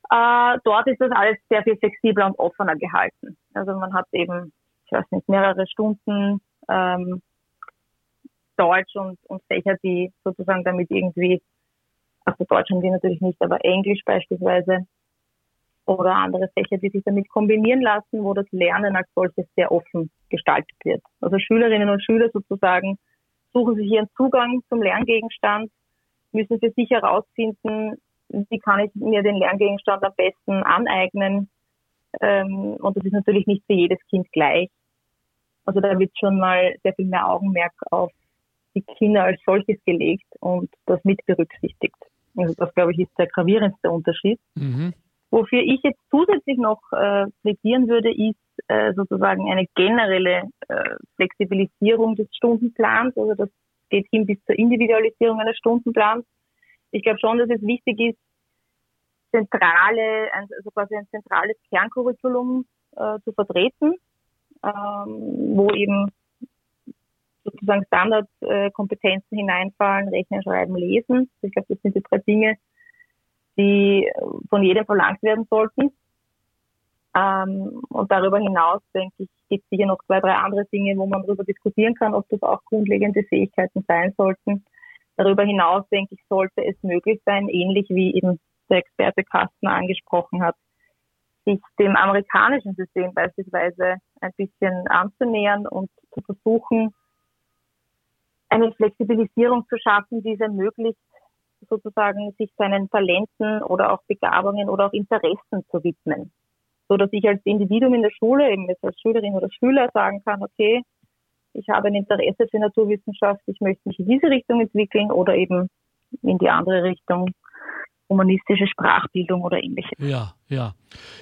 Äh, dort ist das alles sehr viel flexibler und offener gehalten. Also man hat eben, ich weiß nicht, mehrere Stunden ähm, Deutsch und, und Fächer, die sozusagen damit irgendwie also Deutsch haben die natürlich nicht, aber Englisch beispielsweise oder andere Fächer, die sich damit kombinieren lassen, wo das Lernen als solches sehr offen gestaltet wird. Also Schülerinnen und Schüler sozusagen suchen sich ihren Zugang zum Lerngegenstand, müssen für sich herausfinden, wie kann ich mir den Lerngegenstand am besten aneignen. Ähm, und das ist natürlich nicht für jedes Kind gleich. Also da wird schon mal sehr viel mehr Augenmerk auf die Kinder als solches gelegt und das mit berücksichtigt. Also das, glaube ich, ist der gravierendste Unterschied. Mhm. Wofür ich jetzt zusätzlich noch äh, plädieren würde, ist äh, sozusagen eine generelle äh, Flexibilisierung des Stundenplans. Also das geht hin bis zur Individualisierung eines Stundenplans. Ich glaube schon, dass es wichtig ist, zentrale, also quasi ein zentrales Kerncurriculum äh, zu vertreten, ähm, wo eben sozusagen Standardkompetenzen hineinfallen, Rechnen, Schreiben, Lesen. Ich glaube, das sind die drei Dinge, die von jedem verlangt werden sollten. Ähm, und darüber hinaus, denke ich, gibt es sicher noch zwei, drei andere Dinge, wo man darüber diskutieren kann, ob das auch grundlegende Fähigkeiten sein sollten. Darüber hinaus, denke ich, sollte es möglich sein, ähnlich wie eben der Experte Kastner angesprochen hat, sich dem amerikanischen System beispielsweise ein bisschen anzunähern und zu versuchen, eine Flexibilisierung zu schaffen, die es ermöglicht, sozusagen sich seinen Talenten oder auch Begabungen oder auch Interessen zu widmen. So dass ich als Individuum in der Schule, eben jetzt als Schülerin oder Schüler sagen kann, okay, ich habe ein Interesse für Naturwissenschaft, ich möchte mich in diese Richtung entwickeln oder eben in die andere Richtung, humanistische Sprachbildung oder ähnliches. Ja, ja.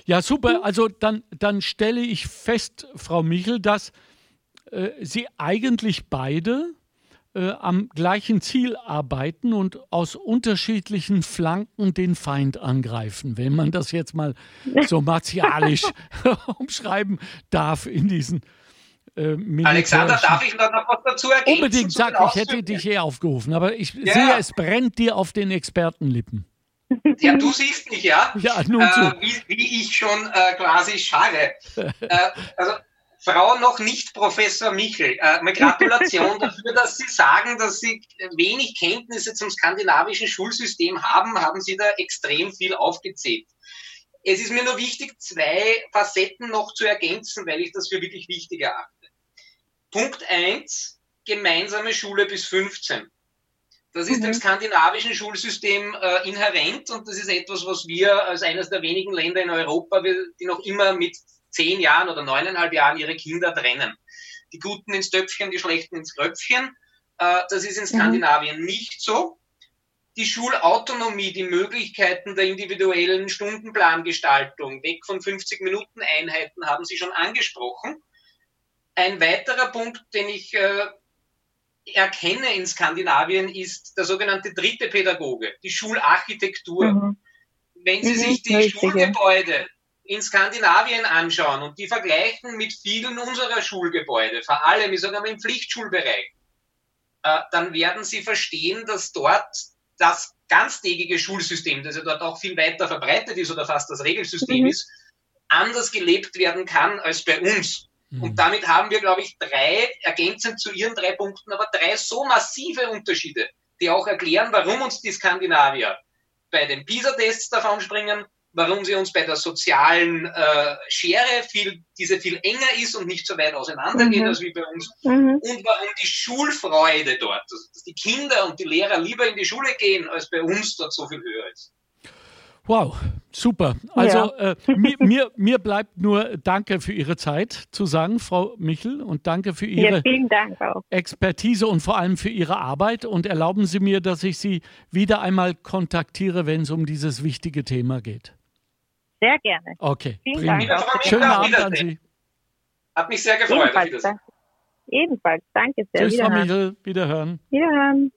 Ja, super. Also dann, dann stelle ich fest, Frau Michel, dass äh, Sie eigentlich beide äh, am gleichen Ziel arbeiten und aus unterschiedlichen Flanken den Feind angreifen, wenn man das jetzt mal so martialisch umschreiben darf in diesen äh, Alexander, darf ich noch was dazu ergänzen? Unbedingt, sag, ich hätte dich eh aufgerufen, aber ich ja. sehe, es brennt dir auf den Expertenlippen. Ja, du siehst mich, ja? Ja, nun äh, wie, wie, ich schon äh, quasi scharre. äh, also, Frau noch nicht Professor Michel, äh, meine Gratulation dafür, dass Sie sagen, dass Sie wenig Kenntnisse zum skandinavischen Schulsystem haben, haben Sie da extrem viel aufgezählt. Es ist mir nur wichtig, zwei Facetten noch zu ergänzen, weil ich das für wirklich wichtig erachte. Punkt eins: gemeinsame Schule bis 15. Das ist mhm. dem skandinavischen Schulsystem äh, inhärent und das ist etwas, was wir als eines der wenigen Länder in Europa, die noch immer mit zehn Jahren oder neuneinhalb Jahren ihre Kinder trennen. Die Guten ins Töpfchen, die Schlechten ins Kröpfchen. Äh, das ist in mhm. Skandinavien mhm. nicht so. Die Schulautonomie, die Möglichkeiten der individuellen Stundenplangestaltung, weg von 50 Minuten Einheiten, haben Sie schon angesprochen. Ein weiterer Punkt, den ich äh, erkenne in Skandinavien, ist der sogenannte dritte Pädagoge, die Schularchitektur. Mhm. Wenn Sie mhm, sich die. Schulgebäude in Skandinavien anschauen und die vergleichen mit vielen unserer Schulgebäude, vor allem, ich sage mal im Pflichtschulbereich, äh, dann werden Sie verstehen, dass dort das ganztägige Schulsystem, das ja dort auch viel weiter verbreitet ist oder fast das Regelsystem mhm. ist, anders gelebt werden kann als bei uns. Mhm. Und damit haben wir, glaube ich, drei, ergänzend zu Ihren drei Punkten, aber drei so massive Unterschiede, die auch erklären, warum uns die Skandinavier bei den PISA-Tests davon springen, warum sie uns bei der sozialen äh, Schere viel, diese viel enger ist und nicht so weit auseinandergeht mhm. als wie bei uns mhm. und warum die Schulfreude dort, also dass die Kinder und die Lehrer lieber in die Schule gehen, als bei uns dort so viel höher ist. Wow, super. Also ja. äh, mir, mir, mir, bleibt nur Danke für Ihre Zeit zu sagen, Frau Michel, und danke für Ihre ja, Expertise und vor allem für Ihre Arbeit. Und erlauben Sie mir, dass ich Sie wieder einmal kontaktiere, wenn es um dieses wichtige Thema geht. Sehr gerne. Okay. Vielen prima. Dank. Schönen Abend an Sie. Hat mich sehr gefreut. Ebenfalls, danke. Ebenfalls. Danke sehr. Tschüss, Frau Michel. Wiederhören. Wiederhören.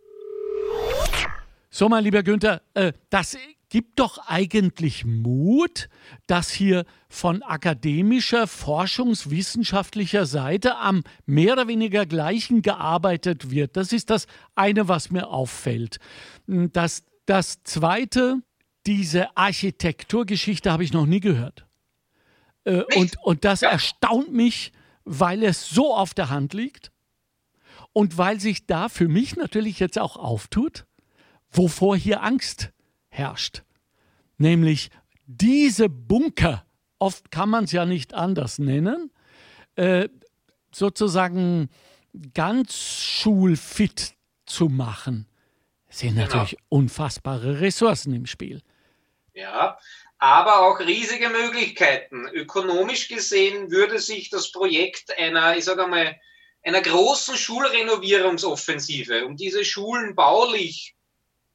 So, mein lieber Günther, äh, das gibt doch eigentlich Mut, dass hier von akademischer, forschungswissenschaftlicher Seite am mehr oder weniger gleichen gearbeitet wird. Das ist das eine, was mir auffällt. Das, das zweite, diese Architekturgeschichte habe ich noch nie gehört. Äh, und, und das ja. erstaunt mich, weil es so auf der Hand liegt und weil sich da für mich natürlich jetzt auch auftut, wovor hier Angst herrscht. Nämlich diese Bunker, oft kann man es ja nicht anders nennen, äh, sozusagen ganz schulfit zu machen, sind genau. natürlich unfassbare Ressourcen im Spiel. Ja, aber auch riesige Möglichkeiten. Ökonomisch gesehen würde sich das Projekt einer, ich sage mal, einer großen Schulrenovierungsoffensive, um diese Schulen baulich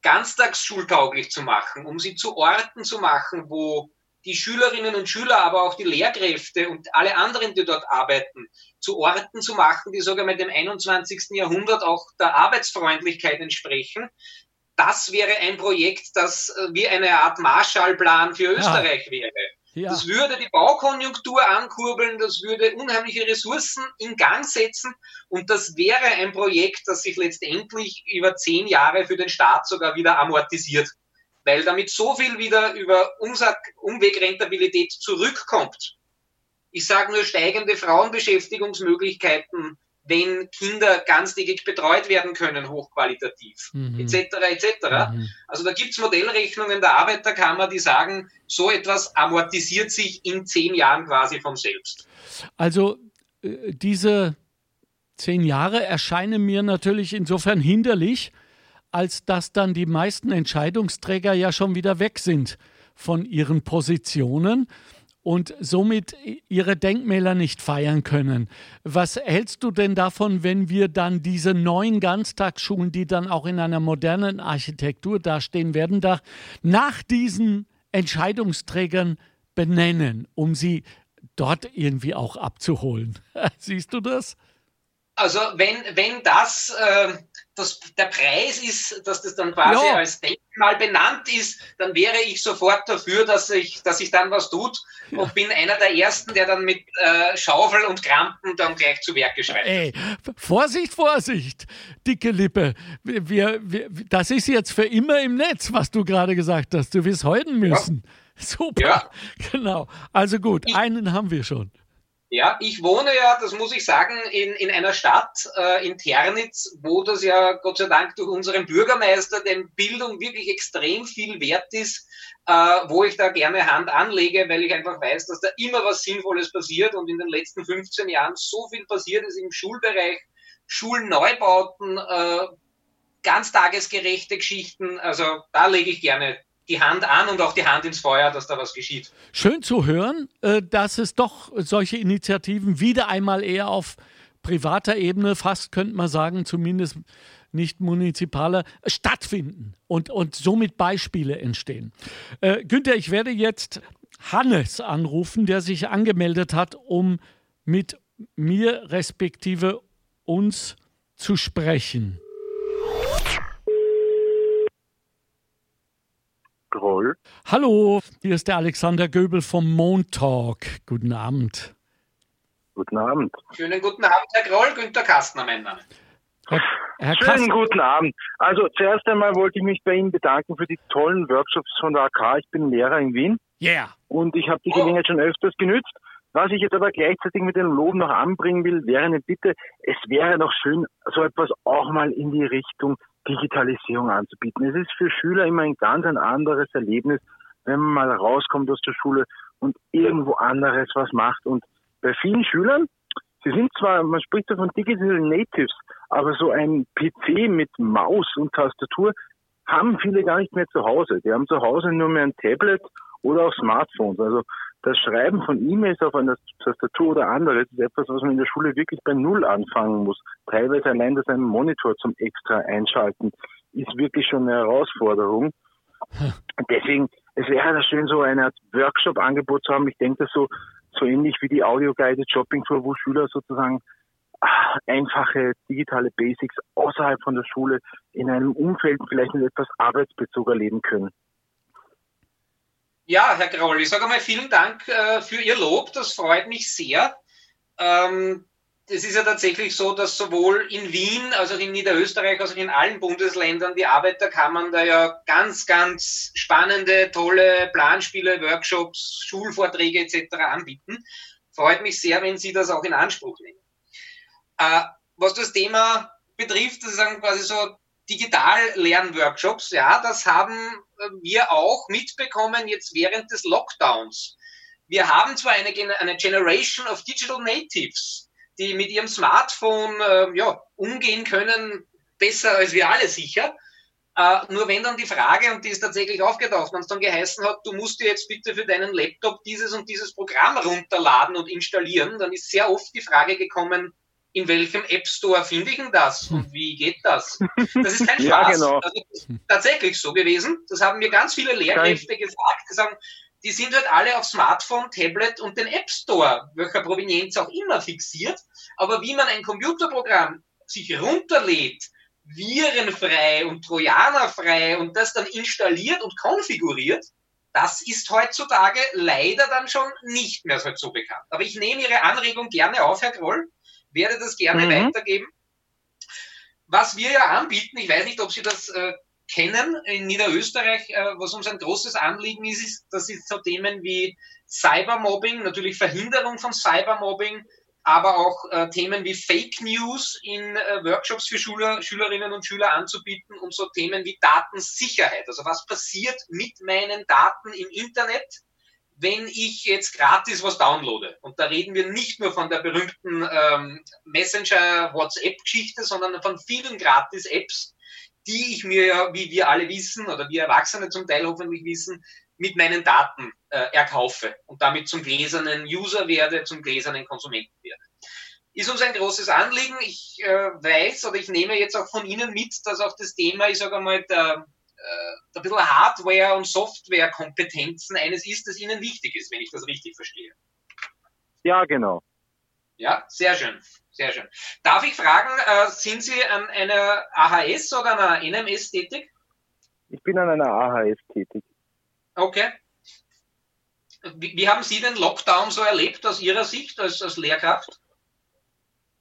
ganztagsschultauglich zu machen, um sie zu Orten zu machen, wo die Schülerinnen und Schüler, aber auch die Lehrkräfte und alle anderen, die dort arbeiten, zu Orten zu machen, die sogar mit dem 21. Jahrhundert auch der Arbeitsfreundlichkeit entsprechen, das wäre ein Projekt, das äh, wie eine Art Marshallplan für Österreich ja. wäre. Ja. Das würde die Baukonjunktur ankurbeln, das würde unheimliche Ressourcen in Gang setzen und das wäre ein Projekt, das sich letztendlich über zehn Jahre für den Staat sogar wieder amortisiert, weil damit so viel wieder über Umwegrentabilität zurückkommt. Ich sage nur steigende Frauenbeschäftigungsmöglichkeiten, wenn Kinder ganztägig betreut werden können, hochqualitativ, mhm. etc. etc. Mhm. Also da gibt es Modellrechnungen der Arbeiterkammer, die sagen, so etwas amortisiert sich in zehn Jahren quasi von selbst. Also äh, diese zehn Jahre erscheinen mir natürlich insofern hinderlich, als dass dann die meisten Entscheidungsträger ja schon wieder weg sind von ihren Positionen und somit ihre Denkmäler nicht feiern können. Was hältst du denn davon, wenn wir dann diese neuen Ganztagsschulen, die dann auch in einer modernen Architektur dastehen werden, da nach diesen Entscheidungsträgern benennen, um sie dort irgendwie auch abzuholen? Siehst du das? Also wenn, wenn das, äh, das der Preis ist, dass das dann quasi ja. als Denkmal benannt ist, dann wäre ich sofort dafür, dass sich dass ich dann was tut und ja. bin einer der Ersten, der dann mit äh, Schaufel und Krampen dann gleich zu Werke schreibt. Ey, Vorsicht, Vorsicht, dicke Lippe. Wir, wir, das ist jetzt für immer im Netz, was du gerade gesagt hast. Du wirst heuden müssen. Ja. Super. Genau. Also gut, ich, einen haben wir schon. Ja, ich wohne ja, das muss ich sagen, in, in einer Stadt, äh, in Ternitz, wo das ja Gott sei Dank durch unseren Bürgermeister, dem Bildung wirklich extrem viel wert ist, äh, wo ich da gerne Hand anlege, weil ich einfach weiß, dass da immer was Sinnvolles passiert und in den letzten 15 Jahren so viel passiert ist im Schulbereich, Schulneubauten, äh, ganztagesgerechte Geschichten. Also da lege ich gerne die Hand an und auch die Hand ins Feuer, dass da was geschieht. Schön zu hören, äh, dass es doch solche Initiativen wieder einmal eher auf privater Ebene, fast könnte man sagen, zumindest nicht munizipale, stattfinden und, und somit Beispiele entstehen. Äh, Günther, ich werde jetzt Hannes anrufen, der sich angemeldet hat, um mit mir respektive uns zu sprechen. Groll. Hallo, hier ist der Alexander Göbel vom Montalk. Guten Abend. Guten Abend. Schönen guten Abend, Herr Groll. Günter Kastner, mein Name. Herr, Herr Schönen guten Abend. Also zuerst einmal wollte ich mich bei Ihnen bedanken für die tollen Workshops von der AK. Ich bin Lehrer in Wien. Yeah. Und ich habe die Gelegenheit schon öfters genützt. Was ich jetzt aber gleichzeitig mit dem Lob noch anbringen will, wäre eine Bitte, es wäre noch schön, so etwas auch mal in die Richtung Digitalisierung anzubieten. Es ist für Schüler immer ein ganz ein anderes Erlebnis, wenn man mal rauskommt aus der Schule und irgendwo anderes was macht. Und bei vielen Schülern, sie sind zwar, man spricht ja von Digital Natives, aber so ein PC mit Maus und Tastatur haben viele gar nicht mehr zu Hause. Die haben zu Hause nur mehr ein Tablet oder auch Smartphones. Also das Schreiben von E-Mails auf einer Tastatur oder anderes ist etwas, was man in der Schule wirklich bei Null anfangen muss. Teilweise allein das einen Monitor zum extra einschalten ist wirklich schon eine Herausforderung. Deswegen, es wäre da schön, so eine Art Workshop-Angebot zu haben. Ich denke, das so, so ähnlich wie die Audio-Guided Shopping Tour, wo Schüler sozusagen ah, einfache digitale Basics außerhalb von der Schule in einem Umfeld vielleicht mit etwas Arbeitsbezug erleben können. Ja, Herr Graul, ich sage einmal vielen Dank äh, für Ihr Lob, das freut mich sehr. Ähm, es ist ja tatsächlich so, dass sowohl in Wien, als auch in Niederösterreich, als auch in allen Bundesländern die Arbeiterkammern da ja ganz, ganz spannende, tolle Planspiele, Workshops, Schulvorträge etc. anbieten. Freut mich sehr, wenn Sie das auch in Anspruch nehmen. Äh, was das Thema betrifft, das ist quasi so Digital-Lernworkshops, ja, das haben äh, wir auch mitbekommen jetzt während des Lockdowns. Wir haben zwar eine, eine Generation of Digital Natives, die mit ihrem Smartphone äh, ja, umgehen können, besser als wir alle sicher. Uh, nur wenn dann die Frage, und die ist tatsächlich aufgetaucht, wenn es dann geheißen hat, du musst dir jetzt bitte für deinen Laptop dieses und dieses Programm runterladen und installieren, dann ist sehr oft die Frage gekommen, in welchem App Store finde ich denn das und wie geht das? Das ist kein Spaß. ja, genau. Das ist tatsächlich so gewesen. Das haben mir ganz viele Lehrkräfte gesagt. Die sagen, die sind halt alle auf Smartphone, Tablet und den App Store, welcher Provenienz auch immer fixiert. Aber wie man ein Computerprogramm sich runterlädt, virenfrei und trojanerfrei und das dann installiert und konfiguriert, das ist heutzutage leider dann schon nicht mehr so bekannt. Aber ich nehme Ihre Anregung gerne auf, Herr Kroll werde das gerne mhm. weitergeben. Was wir ja anbieten, ich weiß nicht, ob Sie das äh, kennen, in Niederösterreich, äh, was uns ein großes Anliegen ist, ist, das ist so Themen wie Cybermobbing, natürlich Verhinderung von Cybermobbing, aber auch äh, Themen wie Fake News in äh, Workshops für Schüler, Schülerinnen und Schüler anzubieten und so Themen wie Datensicherheit. Also was passiert mit meinen Daten im Internet? Wenn ich jetzt gratis was downloade, und da reden wir nicht nur von der berühmten ähm, Messenger-WhatsApp-Geschichte, sondern von vielen Gratis-Apps, die ich mir ja, wie wir alle wissen, oder wir Erwachsene zum Teil hoffentlich wissen, mit meinen Daten äh, erkaufe und damit zum gläsernen User werde, zum gläsernen Konsumenten werde. Ist uns ein großes Anliegen. Ich äh, weiß oder ich nehme jetzt auch von Ihnen mit, dass auch das Thema, ich sage einmal, der ein bisschen Hardware- und Software-Kompetenzen eines ist, das Ihnen wichtig ist, wenn ich das richtig verstehe. Ja, genau. Ja, sehr schön. Sehr schön. Darf ich fragen, äh, sind Sie an einer AHS oder einer NMS tätig? Ich bin an einer AHS tätig. Okay. Wie, wie, haben Sie den Lockdown so erlebt aus Ihrer Sicht als, als Lehrkraft?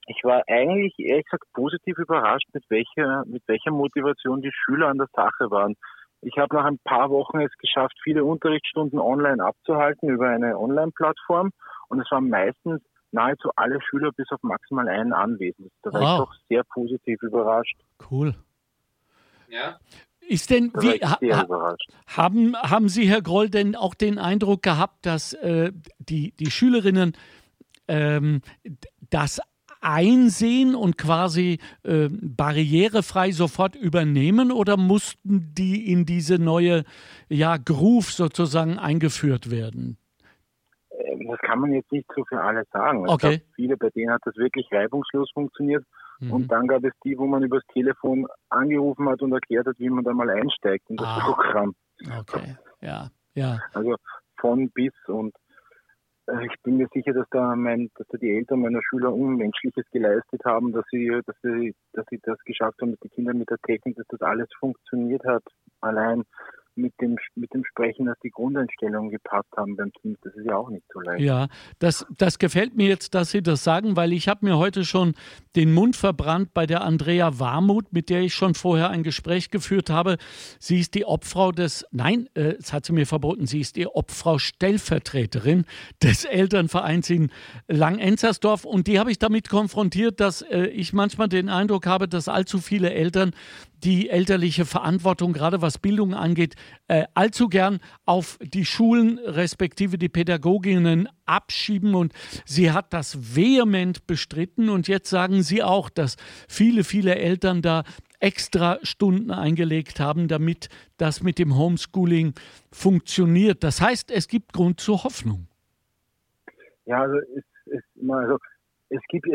Ich war eigentlich ehrlich gesagt positiv überrascht, mit welcher, mit welcher Motivation die Schüler an der Sache waren. Ich habe nach ein paar Wochen es geschafft, viele Unterrichtsstunden online abzuhalten über eine Online-Plattform und es waren meistens nahezu alle Schüler bis auf maximal einen anwesend. Da war wow. ich doch sehr positiv überrascht. Cool. Ja. Ist denn, wie, ha, haben, haben Sie, Herr Groll, denn auch den Eindruck gehabt, dass äh, die, die Schülerinnen ähm, das einsehen und quasi äh, barrierefrei sofort übernehmen oder mussten die in diese neue ja, Groove sozusagen eingeführt werden? Ähm, das kann man jetzt nicht so für alle sagen. Okay. viele, bei denen hat das wirklich reibungslos funktioniert. Mhm. Und dann gab es die, wo man übers Telefon angerufen hat und erklärt hat, wie man da mal einsteigt in das ah. Programm. Okay, ja, ja. Also von bis und ich bin mir sicher, dass da mein, dass da die Eltern meiner Schüler Unmenschliches geleistet haben, dass sie, dass sie, dass sie das geschafft haben, dass die Kinder mit der Technik, dass das alles funktioniert hat. Allein mit dem, mit dem Sprechen, dass die Grundeinstellungen gepasst haben beim Kind. Das ist ja auch nicht so leicht. Ja, das, das gefällt mir jetzt, dass Sie das sagen, weil ich habe mir heute schon den Mund verbrannt bei der Andrea Warmuth, mit der ich schon vorher ein Gespräch geführt habe. Sie ist die Obfrau des, nein, äh, das hat sie mir verboten, sie ist die Obfrau Stellvertreterin des Elternvereins in Langenzersdorf und die habe ich damit konfrontiert, dass äh, ich manchmal den Eindruck habe, dass allzu viele Eltern die elterliche Verantwortung, gerade was Bildung angeht, äh, allzu gern auf die Schulen respektive die Pädagoginnen abschieben. Und sie hat das vehement bestritten. Und jetzt sagen sie auch, dass viele, viele Eltern da extra Stunden eingelegt haben, damit das mit dem Homeschooling funktioniert. Das heißt, es gibt Grund zur Hoffnung. Ja, also, es, es, also es gibt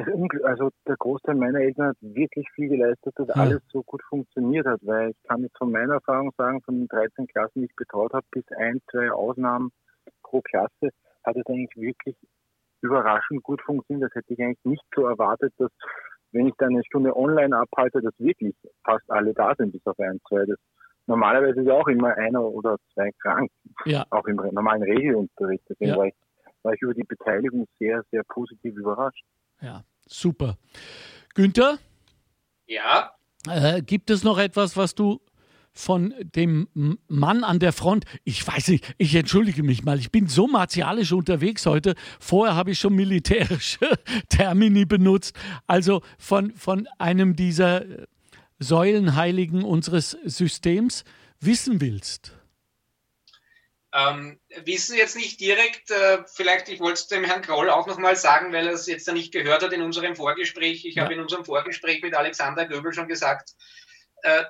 also der Großteil meiner Eltern hat wirklich viel geleistet, dass ja. alles so gut funktioniert hat, weil ich kann jetzt von meiner Erfahrung sagen, von den 13 Klassen, die ich betreut habe, bis ein, zwei Ausnahmen pro Klasse, hat es eigentlich wirklich überraschend gut funktioniert. Das hätte ich eigentlich nicht so erwartet, dass wenn ich dann eine Stunde online abhalte, dass wirklich fast alle da sind, bis auf ein, zwei. Das normalerweise ist ja auch immer einer oder zwei krank, ja. auch im normalen Regelunterricht. Deswegen ja. war, ich, war ich über die Beteiligung sehr, sehr positiv überrascht. Ja, super. Günther? Ja. Äh, gibt es noch etwas, was du von dem Mann an der Front, ich weiß nicht, ich entschuldige mich mal, ich bin so martialisch unterwegs heute. Vorher habe ich schon militärische Termini benutzt. Also von, von einem dieser Säulenheiligen unseres Systems wissen willst. Ähm, wissen jetzt nicht direkt, äh, vielleicht, ich wollte es dem Herrn Kroll auch nochmal sagen, weil er es jetzt da nicht gehört hat in unserem Vorgespräch. Ich ja. habe in unserem Vorgespräch mit Alexander Göbel schon gesagt, äh,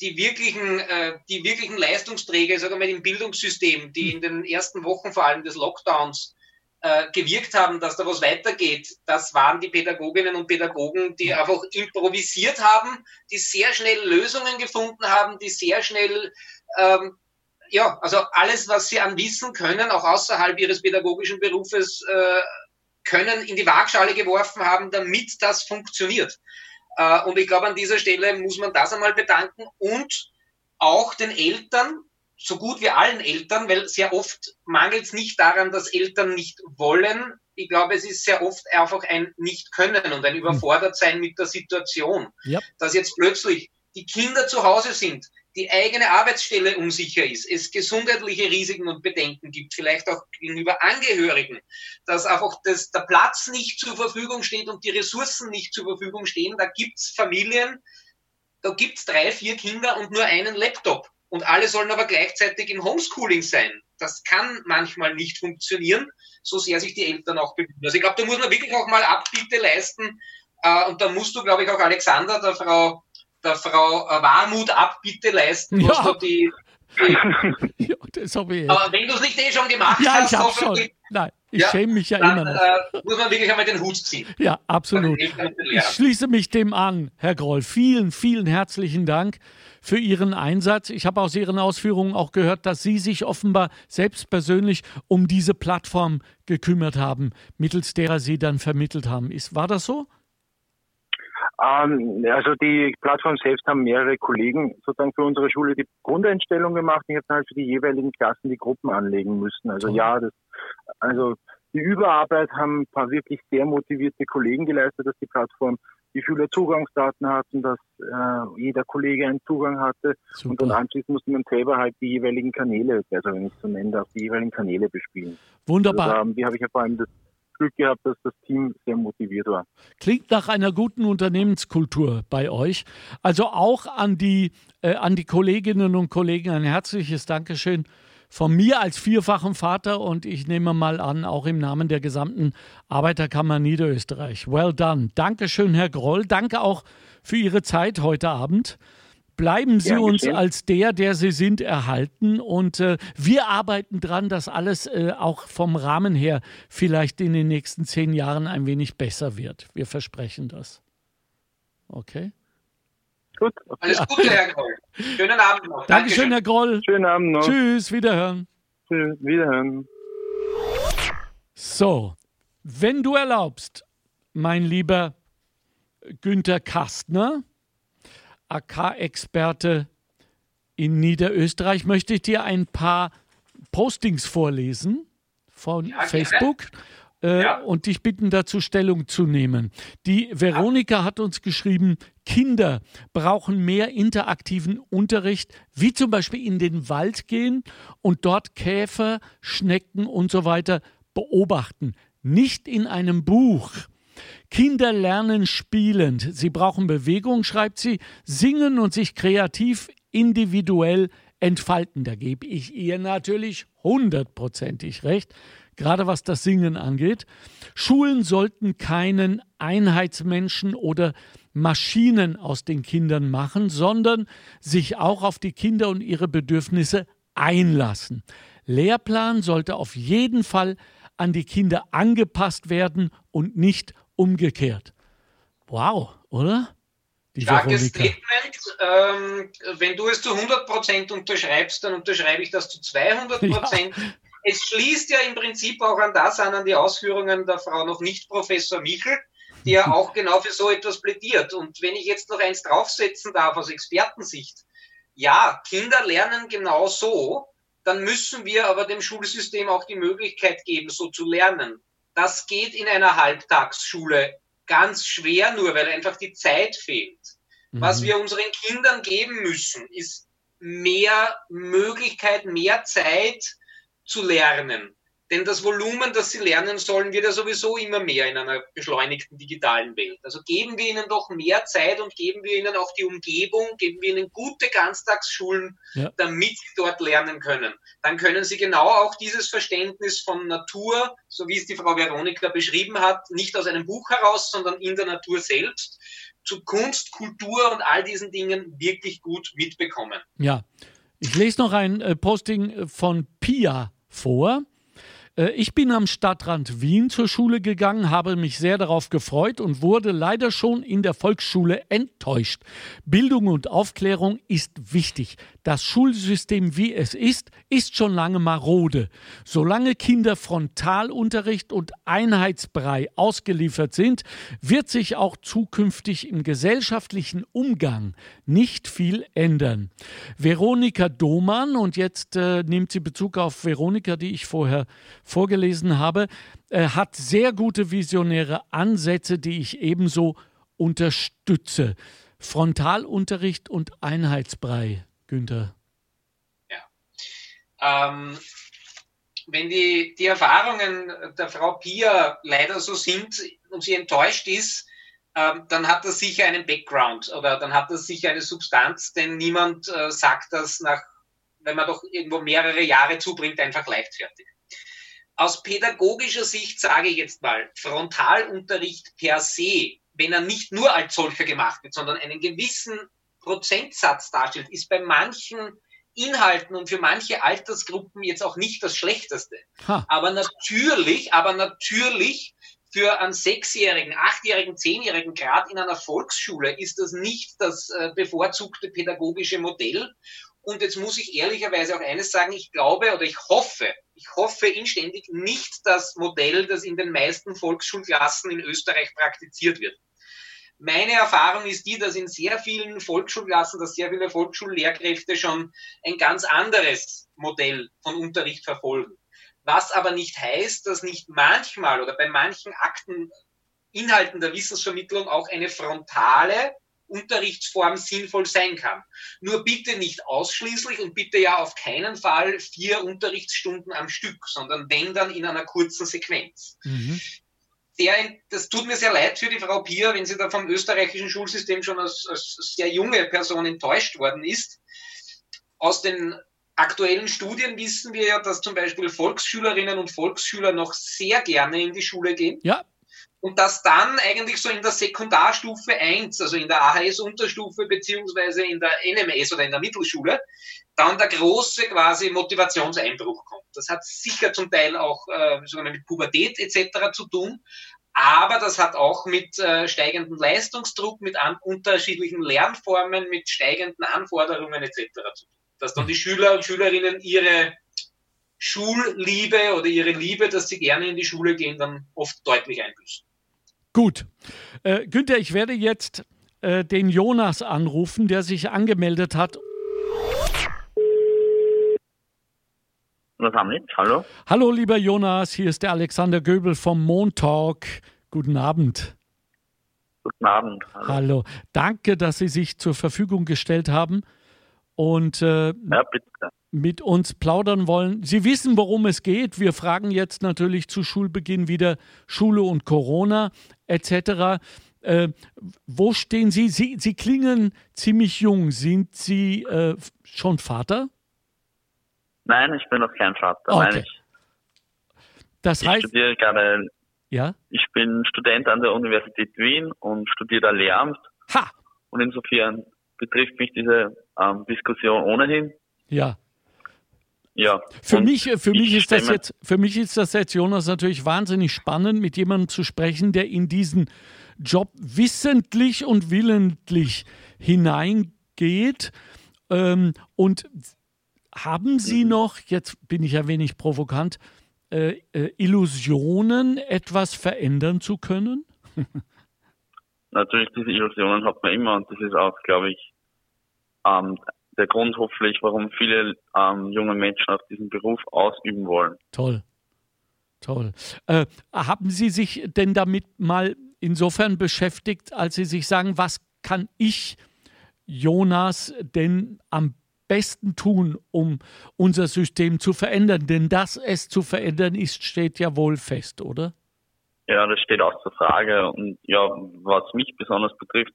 die wirklichen, äh, die wirklichen Leistungsträger, sagen wir mal, im Bildungssystem, die in den ersten Wochen vor allem des Lockdowns äh, gewirkt haben, dass da was weitergeht, das waren die Pädagoginnen und Pädagogen, die einfach improvisiert haben, die sehr schnell Lösungen gefunden haben, die sehr schnell ähm, ja, also alles, was sie an Wissen können, auch außerhalb ihres pädagogischen Berufes, äh, können in die Waagschale geworfen haben, damit das funktioniert. Äh, und ich glaube, an dieser Stelle muss man das einmal bedanken und auch den Eltern, so gut wie allen Eltern, weil sehr oft mangelt es nicht daran, dass Eltern nicht wollen. Ich glaube, es ist sehr oft einfach ein Nicht-Können und ein hm. Überfordertsein mit der Situation. Yep. Dass jetzt plötzlich die Kinder zu Hause sind, die eigene Arbeitsstelle unsicher ist, es gesundheitliche Risiken und Bedenken gibt, vielleicht auch gegenüber Angehörigen, dass einfach das, der Platz nicht zur Verfügung steht und die Ressourcen nicht zur Verfügung stehen. Da gibt's Familien, da gibt's drei, vier Kinder und nur einen Laptop. Und alle sollen aber gleichzeitig im Homeschooling sein. Das kann manchmal nicht funktionieren, so sehr sich die Eltern auch bemühen. Also ich glaube, da muss man wirklich auch mal Abbitte leisten. Äh, und da musst du, glaube ich, auch Alexander, der Frau der Frau Warmut Abbitte leisten, ja. was die, die ja, das habe ich. Aber wenn du es nicht eh schon gemacht ja, hast, ich habe schon. Nein, ich ja, schäme mich ja dann, immer noch. Äh, muss man wirklich einmal den Hut ziehen. Ja, absolut. Ich schließe mich dem an, Herr Groll. Vielen, vielen herzlichen Dank für Ihren Einsatz. Ich habe aus Ihren Ausführungen auch gehört, dass Sie sich offenbar selbst persönlich um diese Plattform gekümmert haben, mittels derer Sie dann vermittelt haben. Ist, war das so? Ähm, also die Plattform selbst haben mehrere Kollegen sozusagen für unsere Schule die Grundeinstellung gemacht. Ich habe dann halt für die jeweiligen Klassen die Gruppen anlegen müssen. Also ja, das, also die Überarbeit haben ein paar wirklich sehr motivierte Kollegen geleistet, dass die Plattform die Schüler Zugangsdaten hatten, dass äh, jeder Kollege einen Zugang hatte Super. und dann anschließend musste man selber halt die jeweiligen Kanäle, also wenn ich so nennen darf, die jeweiligen Kanäle bespielen. Wunderbar. Also, die habe ich ja vor allem das Glück gehabt, dass das Team sehr motiviert war. Klingt nach einer guten Unternehmenskultur bei euch. Also auch an die, äh, an die Kolleginnen und Kollegen ein herzliches Dankeschön von mir als vierfachen Vater und ich nehme mal an, auch im Namen der gesamten Arbeiterkammer Niederösterreich. Well done. Dankeschön, Herr Groll. Danke auch für Ihre Zeit heute Abend. Bleiben Sie ja, uns als der, der Sie sind, erhalten. Und äh, wir arbeiten dran, dass alles äh, auch vom Rahmen her vielleicht in den nächsten zehn Jahren ein wenig besser wird. Wir versprechen das. Okay? Gut. Alles Gute, Herr Groll. Schönen Abend noch. Dankeschön, Herr Groll. Schönen Abend noch. Tschüss, wiederhören. Tschüss, wiederhören. So, wenn du erlaubst, mein lieber Günther Kastner, AK-Experte in Niederösterreich, möchte ich dir ein paar Postings vorlesen von ja, Facebook. Äh, ja. und dich bitten, dazu Stellung zu nehmen. Die Veronika hat uns geschrieben, Kinder brauchen mehr interaktiven Unterricht, wie zum Beispiel in den Wald gehen und dort Käfer, Schnecken und so weiter beobachten. Nicht in einem Buch. Kinder lernen spielend. Sie brauchen Bewegung, schreibt sie, singen und sich kreativ, individuell entfalten. Da gebe ich ihr natürlich hundertprozentig recht, gerade was das Singen angeht. Schulen sollten keinen Einheitsmenschen oder Maschinen aus den Kindern machen, sondern sich auch auf die Kinder und ihre Bedürfnisse einlassen. Lehrplan sollte auf jeden Fall an die Kinder angepasst werden und nicht umgekehrt. Wow, oder? Die Starkes Statement. Ähm, wenn du es zu 100% unterschreibst, dann unterschreibe ich das zu 200%. Ja. Es schließt ja im Prinzip auch an das an, an die Ausführungen der Frau noch nicht Professor Michel, die ja auch genau für so etwas plädiert. Und wenn ich jetzt noch eins draufsetzen darf aus Expertensicht, ja, Kinder lernen genau so, dann müssen wir aber dem Schulsystem auch die Möglichkeit geben, so zu lernen. Das geht in einer Halbtagsschule ganz schwer nur, weil einfach die Zeit fehlt. Mhm. Was wir unseren Kindern geben müssen, ist mehr Möglichkeit, mehr Zeit zu lernen. Denn das Volumen, das sie lernen sollen, wird ja sowieso immer mehr in einer beschleunigten digitalen Welt. Also geben wir ihnen doch mehr Zeit und geben wir ihnen auch die Umgebung, geben wir ihnen gute Ganztagsschulen, ja. damit sie dort lernen können. Dann können sie genau auch dieses Verständnis von Natur, so wie es die Frau Veronika beschrieben hat, nicht aus einem Buch heraus, sondern in der Natur selbst, zu Kunst, Kultur und all diesen Dingen wirklich gut mitbekommen. Ja, ich lese noch ein äh, Posting von Pia vor. Äh, ich bin am Stadtrand Wien zur Schule gegangen, habe mich sehr darauf gefreut und wurde leider schon in der Volksschule enttäuscht. Bildung und Aufklärung ist wichtig. Das Schulsystem, wie es ist, ist schon lange marode. Solange Kinder Frontalunterricht und Einheitsbrei ausgeliefert sind, wird sich auch zukünftig im gesellschaftlichen Umgang nicht viel ändern. Veronika Domann, und jetzt äh, nimmt sie Bezug auf Veronika, die ich vorher vorgelesen habe, äh, hat sehr gute visionäre Ansätze, die ich ebenso unterstütze. Frontalunterricht und Einheitsbrei. Günther? Ja. Ähm, wenn die, die Erfahrungen der Frau Pia leider so sind und sie enttäuscht ist, ähm, dann hat das sicher einen Background oder dann hat das sicher eine Substanz, denn niemand äh, sagt das nach, wenn man doch irgendwo mehrere Jahre zubringt, einfach leichtfertig. Aus pädagogischer Sicht sage ich jetzt mal, Frontalunterricht per se, wenn er nicht nur als solcher gemacht wird, sondern einen gewissen Prozentsatz darstellt, ist bei manchen Inhalten und für manche Altersgruppen jetzt auch nicht das Schlechteste. Ha. Aber natürlich, aber natürlich für einen Sechsjährigen, Achtjährigen, Zehnjährigen Grad in einer Volksschule ist das nicht das äh, bevorzugte pädagogische Modell. Und jetzt muss ich ehrlicherweise auch eines sagen, ich glaube oder ich hoffe, ich hoffe inständig nicht das Modell, das in den meisten Volksschulklassen in Österreich praktiziert wird. Meine Erfahrung ist die, dass in sehr vielen Volksschulklassen, dass sehr viele Volksschullehrkräfte schon ein ganz anderes Modell von Unterricht verfolgen. Was aber nicht heißt, dass nicht manchmal oder bei manchen Akten, Inhalten der Wissensvermittlung auch eine frontale Unterrichtsform sinnvoll sein kann. Nur bitte nicht ausschließlich und bitte ja auf keinen Fall vier Unterrichtsstunden am Stück, sondern wenn dann in einer kurzen Sequenz. Mhm. Sehr, das tut mir sehr leid für die Frau Pier, wenn sie da vom österreichischen Schulsystem schon als, als sehr junge Person enttäuscht worden ist. Aus den aktuellen Studien wissen wir ja, dass zum Beispiel Volksschülerinnen und Volksschüler noch sehr gerne in die Schule gehen. Ja, und dass dann eigentlich so in der Sekundarstufe 1, also in der AHS-Unterstufe beziehungsweise in der NMS oder in der Mittelschule, dann der große quasi Motivationseinbruch kommt. Das hat sicher zum Teil auch äh, mit Pubertät etc. zu tun, aber das hat auch mit äh, steigendem Leistungsdruck, mit an, unterschiedlichen Lernformen, mit steigenden Anforderungen etc. zu tun. Dass dann die Schüler und Schülerinnen ihre Schulliebe oder ihre Liebe, dass sie gerne in die Schule gehen, dann oft deutlich einbüßen. Gut. Äh, Günther, ich werde jetzt äh, den Jonas anrufen, der sich angemeldet hat. Was haben wir? Hallo? Hallo, lieber Jonas, hier ist der Alexander Göbel vom Montalk. Guten Abend. Guten Abend. Hallo. Hallo. Danke, dass Sie sich zur Verfügung gestellt haben und äh, ja, mit uns plaudern wollen. Sie wissen, worum es geht. Wir fragen jetzt natürlich zu Schulbeginn wieder Schule und Corona etc. Äh, wo stehen Sie? Sie? Sie klingen ziemlich jung. Sind Sie äh, schon Vater? Nein, ich bin noch kein Vater. Okay. Nein, ich, das ich heißt, studiere gerade. Ja? Ich bin Student an der Universität Wien und studiere da Lehramt. Ha! Und insofern betrifft mich diese ähm, Diskussion ohnehin. Ja. Ja. Für mich, für mich ist das jetzt, für mich ist das jetzt, Jonas, natürlich wahnsinnig spannend, mit jemandem zu sprechen, der in diesen Job wissentlich und willentlich hineingeht. Ähm, und haben Sie mhm. noch, jetzt bin ich ja wenig provokant, äh, äh, Illusionen, etwas verändern zu können? Natürlich, diese Illusionen hat man immer und das ist auch, glaube ich, ähm, der Grund hoffentlich, warum viele ähm, junge Menschen auch diesen Beruf ausüben wollen. Toll. Toll. Äh, haben Sie sich denn damit mal insofern beschäftigt, als Sie sich sagen, was kann ich, Jonas, denn am besten tun, um unser System zu verändern? Denn dass es zu verändern ist, steht ja wohl fest, oder? Ja, das steht außer Frage. Und ja, was mich besonders betrifft,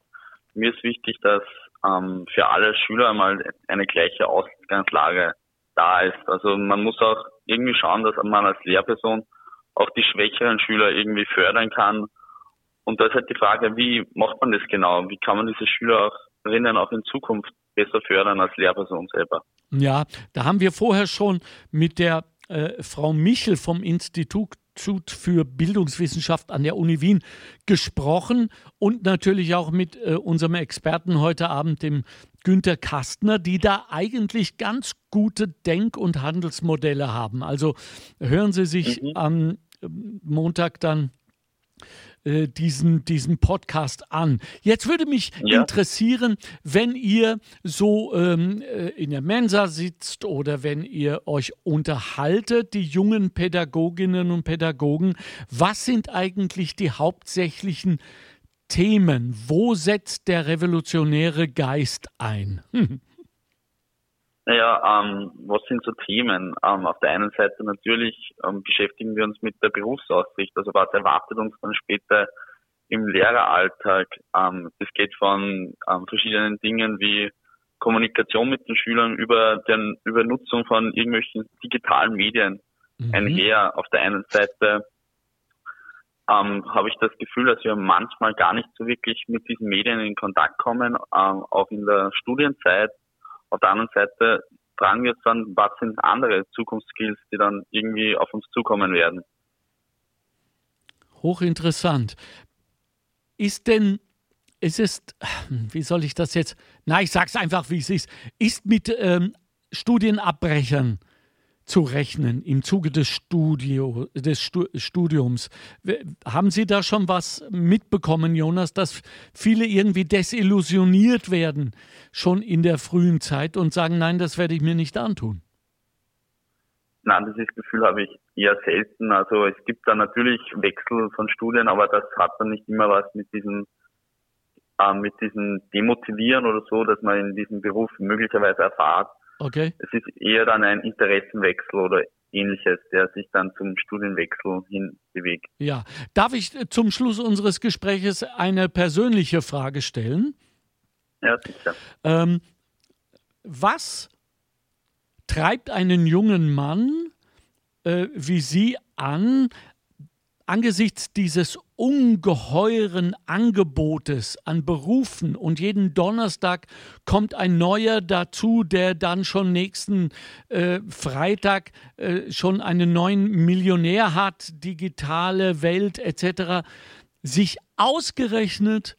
mir ist wichtig, dass ähm, für alle Schüler mal eine gleiche Ausgangslage da ist. Also man muss auch irgendwie schauen, dass man als Lehrperson auch die schwächeren Schüler irgendwie fördern kann. Und da ist halt die Frage, wie macht man das genau? Wie kann man diese Schülerinnen auch in Zukunft besser fördern als Lehrperson selber? Ja, da haben wir vorher schon mit der äh, Frau Michel vom Institut Institut für Bildungswissenschaft an der Uni Wien gesprochen und natürlich auch mit äh, unserem Experten heute Abend, dem Günter Kastner, die da eigentlich ganz gute Denk- und Handelsmodelle haben. Also hören Sie sich mhm. am Montag dann äh, diesen, diesen Podcast an. Jetzt würde mich ja. interessieren, wenn ihr so ähm, äh, in der Mensa sitzt oder wenn ihr euch unterhaltet, die jungen Pädagoginnen und Pädagogen, was sind eigentlich die hauptsächlichen Themen? Wo setzt der revolutionäre Geist ein? Naja, ähm, was sind so Themen? Ähm, auf der einen Seite natürlich ähm, beschäftigen wir uns mit der Berufsaussicht, also was erwartet uns dann später im Lehreralltag. Ähm, das geht von ähm, verschiedenen Dingen wie Kommunikation mit den Schülern über den über Nutzung von irgendwelchen digitalen Medien mhm. einher. Auf der einen Seite ähm, habe ich das Gefühl, dass wir manchmal gar nicht so wirklich mit diesen Medien in Kontakt kommen, ähm, auch in der Studienzeit auf der anderen Seite fragen wir uns dann, was sind andere Zukunftsskills, die dann irgendwie auf uns zukommen werden. Hochinteressant. Ist denn, ist es, wie soll ich das jetzt, na, ich sag's einfach, wie es ist, ist mit ähm, Studienabbrechern zu rechnen im Zuge des, Studio, des Studiums. Haben Sie da schon was mitbekommen, Jonas, dass viele irgendwie desillusioniert werden, schon in der frühen Zeit und sagen, nein, das werde ich mir nicht antun? Nein, dieses Gefühl habe ich eher selten. Also es gibt da natürlich Wechsel von Studien, aber das hat dann nicht immer was mit diesem äh, mit diesem Demotivieren oder so, dass man in diesem Beruf möglicherweise erfahrt. Okay. Es ist eher dann ein Interessenwechsel oder ähnliches, der sich dann zum Studienwechsel hin bewegt. Ja. Darf ich zum Schluss unseres Gespräches eine persönliche Frage stellen? Ja, sicher. Ähm, was treibt einen jungen Mann äh, wie Sie an, angesichts dieses ungeheuren Angebotes an Berufen und jeden Donnerstag kommt ein neuer dazu, der dann schon nächsten äh, Freitag äh, schon einen neuen Millionär hat, digitale Welt etc., sich ausgerechnet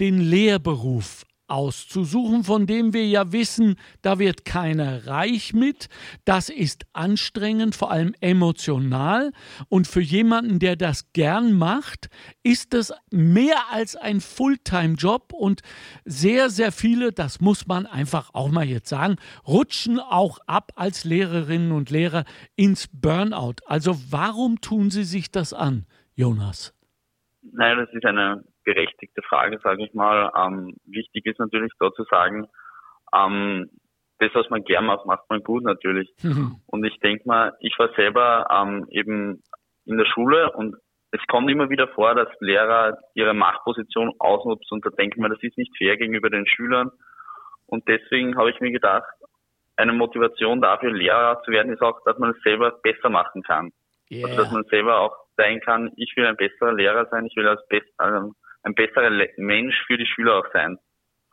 den Lehrberuf auszusuchen, von dem wir ja wissen, da wird keiner reich mit. Das ist anstrengend, vor allem emotional. Und für jemanden, der das gern macht, ist es mehr als ein Fulltime-Job. Und sehr, sehr viele, das muss man einfach auch mal jetzt sagen, rutschen auch ab als Lehrerinnen und Lehrer ins Burnout. Also warum tun sie sich das an, Jonas? Naja, das ist eine berechtigte Frage, sage ich mal. Ähm, wichtig ist natürlich da zu sagen, ähm, das, was man gern macht, macht man gut natürlich. Mhm. Und ich denke mal, ich war selber ähm, eben in der Schule und es kommt immer wieder vor, dass Lehrer ihre Machtposition ausnutzen und da denke ich mir, das ist nicht fair gegenüber den Schülern. Und deswegen habe ich mir gedacht, eine Motivation dafür, Lehrer zu werden, ist auch, dass man es selber besser machen kann. Yeah. Also, dass man selber auch sein kann, ich will ein besserer Lehrer sein, ich will als best, also ein besserer Mensch für die Schüler auch sein.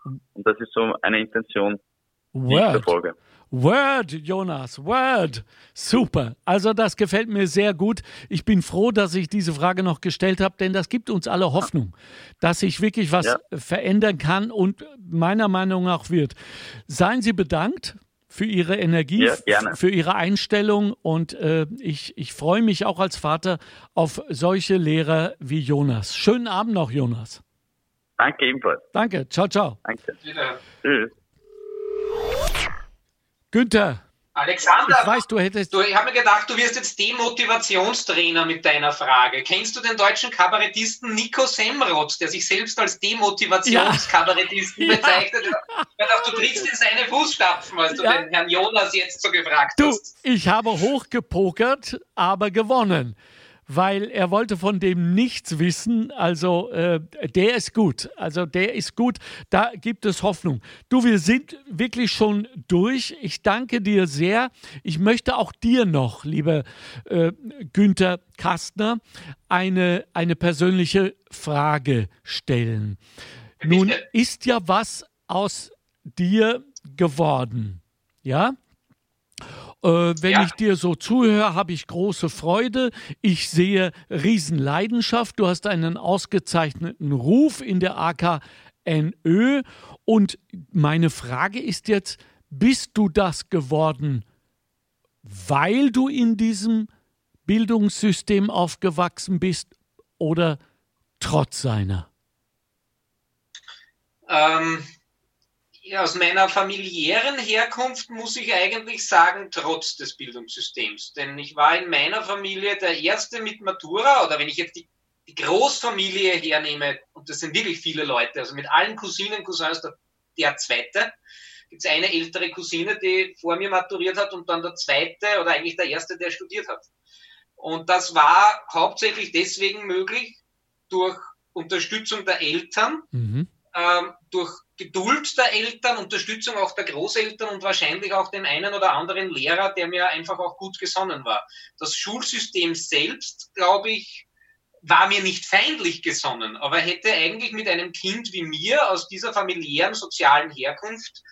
Und das ist so eine Intention, die Word. ich verfolge. Word, Jonas, Word. Super. Also das gefällt mir sehr gut. Ich bin froh, dass ich diese Frage noch gestellt habe, denn das gibt uns alle Hoffnung, dass sich wirklich was ja. verändern kann und meiner Meinung nach wird. Seien Sie bedankt für Ihre Energie, ja, für Ihre Einstellung und äh, ich, ich freue mich auch als Vater auf solche Lehrer wie Jonas. Schönen Abend noch, Jonas. Danke ebenfalls. Danke, ciao, ciao. Danke. Tschüss. Günther, Alexander, ich weiß, du hättest. Du, ich habe mir gedacht, du wirst jetzt Demotivationstrainer mit deiner Frage. Kennst du den deutschen Kabarettisten Nico Semroth, der sich selbst als Demotivationskabarettisten ja. bezeichnet? Ja. Ich dachte, du trittst in seine Fußstapfen, als du ja. den Herrn Jonas jetzt so gefragt du, hast. Ich habe hochgepokert, aber gewonnen weil er wollte von dem nichts wissen. Also äh, der ist gut. Also der ist gut. Da gibt es Hoffnung. Du, wir sind wirklich schon durch. Ich danke dir sehr. Ich möchte auch dir noch, lieber äh, Günther Kastner, eine, eine persönliche Frage stellen. Nun ist ja was aus dir geworden. Ja? Äh, wenn ja. ich dir so zuhöre, habe ich große Freude. Ich sehe Riesenleidenschaft. Du hast einen ausgezeichneten Ruf in der AKNÖ. Und meine Frage ist jetzt, bist du das geworden, weil du in diesem Bildungssystem aufgewachsen bist oder trotz seiner? Ähm, aus meiner familiären Herkunft muss ich eigentlich sagen, trotz des Bildungssystems. Denn ich war in meiner Familie der Erste mit Matura, oder wenn ich jetzt die, die Großfamilie hernehme, und das sind wirklich viele Leute, also mit allen Cousinen, Cousins, der, der Zweite, gibt es eine ältere Cousine, die vor mir maturiert hat und dann der Zweite oder eigentlich der Erste, der studiert hat. Und das war hauptsächlich deswegen möglich durch Unterstützung der Eltern, mhm. ähm, durch Geduld der Eltern, Unterstützung auch der Großeltern und wahrscheinlich auch dem einen oder anderen Lehrer, der mir einfach auch gut gesonnen war. Das Schulsystem selbst, glaube ich, war mir nicht feindlich gesonnen, aber hätte eigentlich mit einem Kind wie mir aus dieser familiären, sozialen Herkunft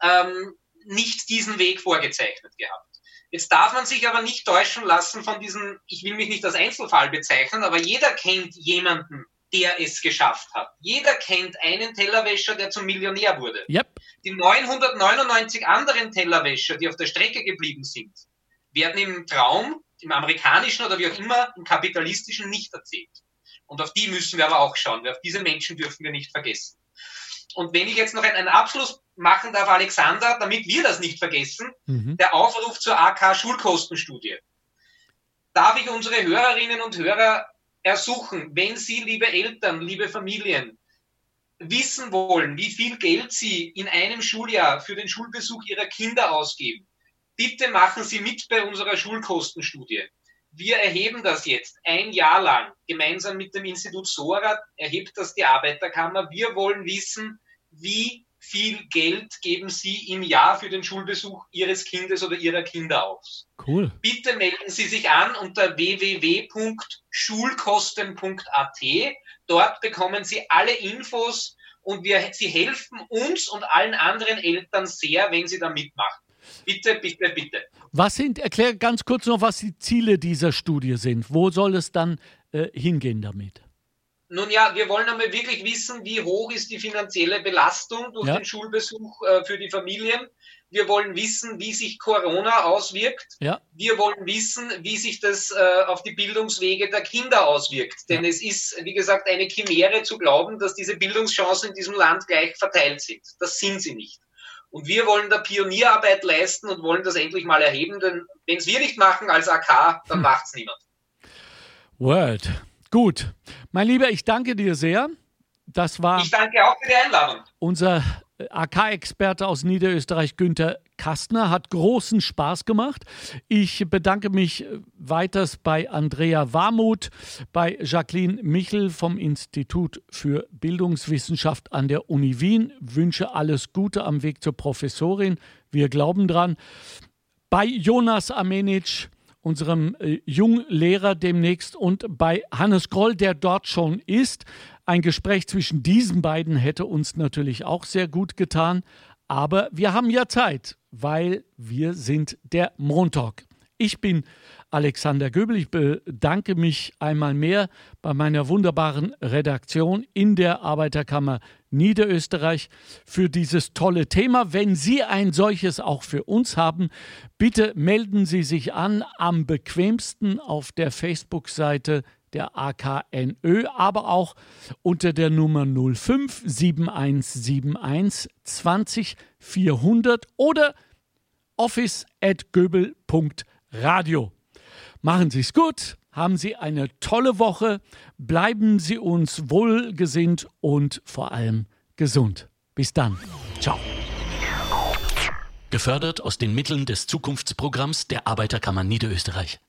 ähm, nicht diesen Weg vorgezeichnet gehabt. Jetzt darf man sich aber nicht täuschen lassen von diesen, ich will mich nicht als Einzelfall bezeichnen, aber jeder kennt jemanden, der es geschafft hat. Jeder kennt einen Tellerwäscher, der zum Millionär wurde. Yep. Die 999 anderen Tellerwäscher, die auf der Strecke geblieben sind, werden im Traum, im amerikanischen oder wie auch immer, im kapitalistischen nicht erzählt. Und auf die müssen wir aber auch schauen. Auf diese Menschen dürfen wir nicht vergessen. Und wenn ich jetzt noch einen Abschluss machen darf, Alexander, damit wir das nicht vergessen, mhm. der Aufruf zur AK Schulkostenstudie. Darf ich unsere Hörerinnen und Hörer ersuchen, wenn Sie, liebe Eltern, liebe Familien, wissen wollen, wie viel Geld Sie in einem Schuljahr für den Schulbesuch Ihrer Kinder ausgeben, bitte machen Sie mit bei unserer Schulkostenstudie. Wir erheben das jetzt ein Jahr lang gemeinsam mit dem Institut SORA, erhebt das die Arbeiterkammer. Wir wollen wissen, wie viel Geld geben Sie im Jahr für den Schulbesuch Ihres Kindes oder Ihrer Kinder aus? Cool. Bitte melden Sie sich an unter www.schulkosten.at. Dort bekommen Sie alle Infos und wir, Sie helfen uns und allen anderen Eltern sehr, wenn Sie da mitmachen. Bitte, bitte, bitte. Was sind, erklär ganz kurz noch, was die Ziele dieser Studie sind. Wo soll es dann äh, hingehen damit? Nun ja, wir wollen einmal wirklich wissen, wie hoch ist die finanzielle Belastung durch ja. den Schulbesuch äh, für die Familien. Wir wollen wissen, wie sich Corona auswirkt. Ja. Wir wollen wissen, wie sich das äh, auf die Bildungswege der Kinder auswirkt. Denn ja. es ist, wie gesagt, eine Chimäre zu glauben, dass diese Bildungschancen in diesem Land gleich verteilt sind. Das sind sie nicht. Und wir wollen da Pionierarbeit leisten und wollen das endlich mal erheben, denn wenn es wir nicht machen als AK, dann hm. macht es niemand. Word. Gut. Mein Lieber, ich danke dir sehr. Das war. Ich danke auch für die Einladung. Unser AK-Experte aus Niederösterreich, Günther Kastner, hat großen Spaß gemacht. Ich bedanke mich weiters bei Andrea Warmuth, bei Jacqueline Michel vom Institut für Bildungswissenschaft an der Uni Wien. Wünsche alles Gute am Weg zur Professorin. Wir glauben dran. Bei Jonas Amenic unserem äh, Junglehrer demnächst und bei Hannes Groll, der dort schon ist. Ein Gespräch zwischen diesen beiden hätte uns natürlich auch sehr gut getan. Aber wir haben ja Zeit, weil wir sind der Montag. Ich bin Alexander Göbel. Ich bedanke mich einmal mehr bei meiner wunderbaren Redaktion in der Arbeiterkammer Niederösterreich für dieses tolle Thema. Wenn Sie ein solches auch für uns haben, bitte melden Sie sich an am bequemsten auf der Facebook-Seite der AKNÖ, aber auch unter der Nummer 05 7171 20 400 oder office at göbel.radio. Machen Sie es gut, haben Sie eine tolle Woche, bleiben Sie uns wohlgesinnt und vor allem gesund. Bis dann. Ciao. Gefördert aus den Mitteln des Zukunftsprogramms der Arbeiterkammer Niederösterreich.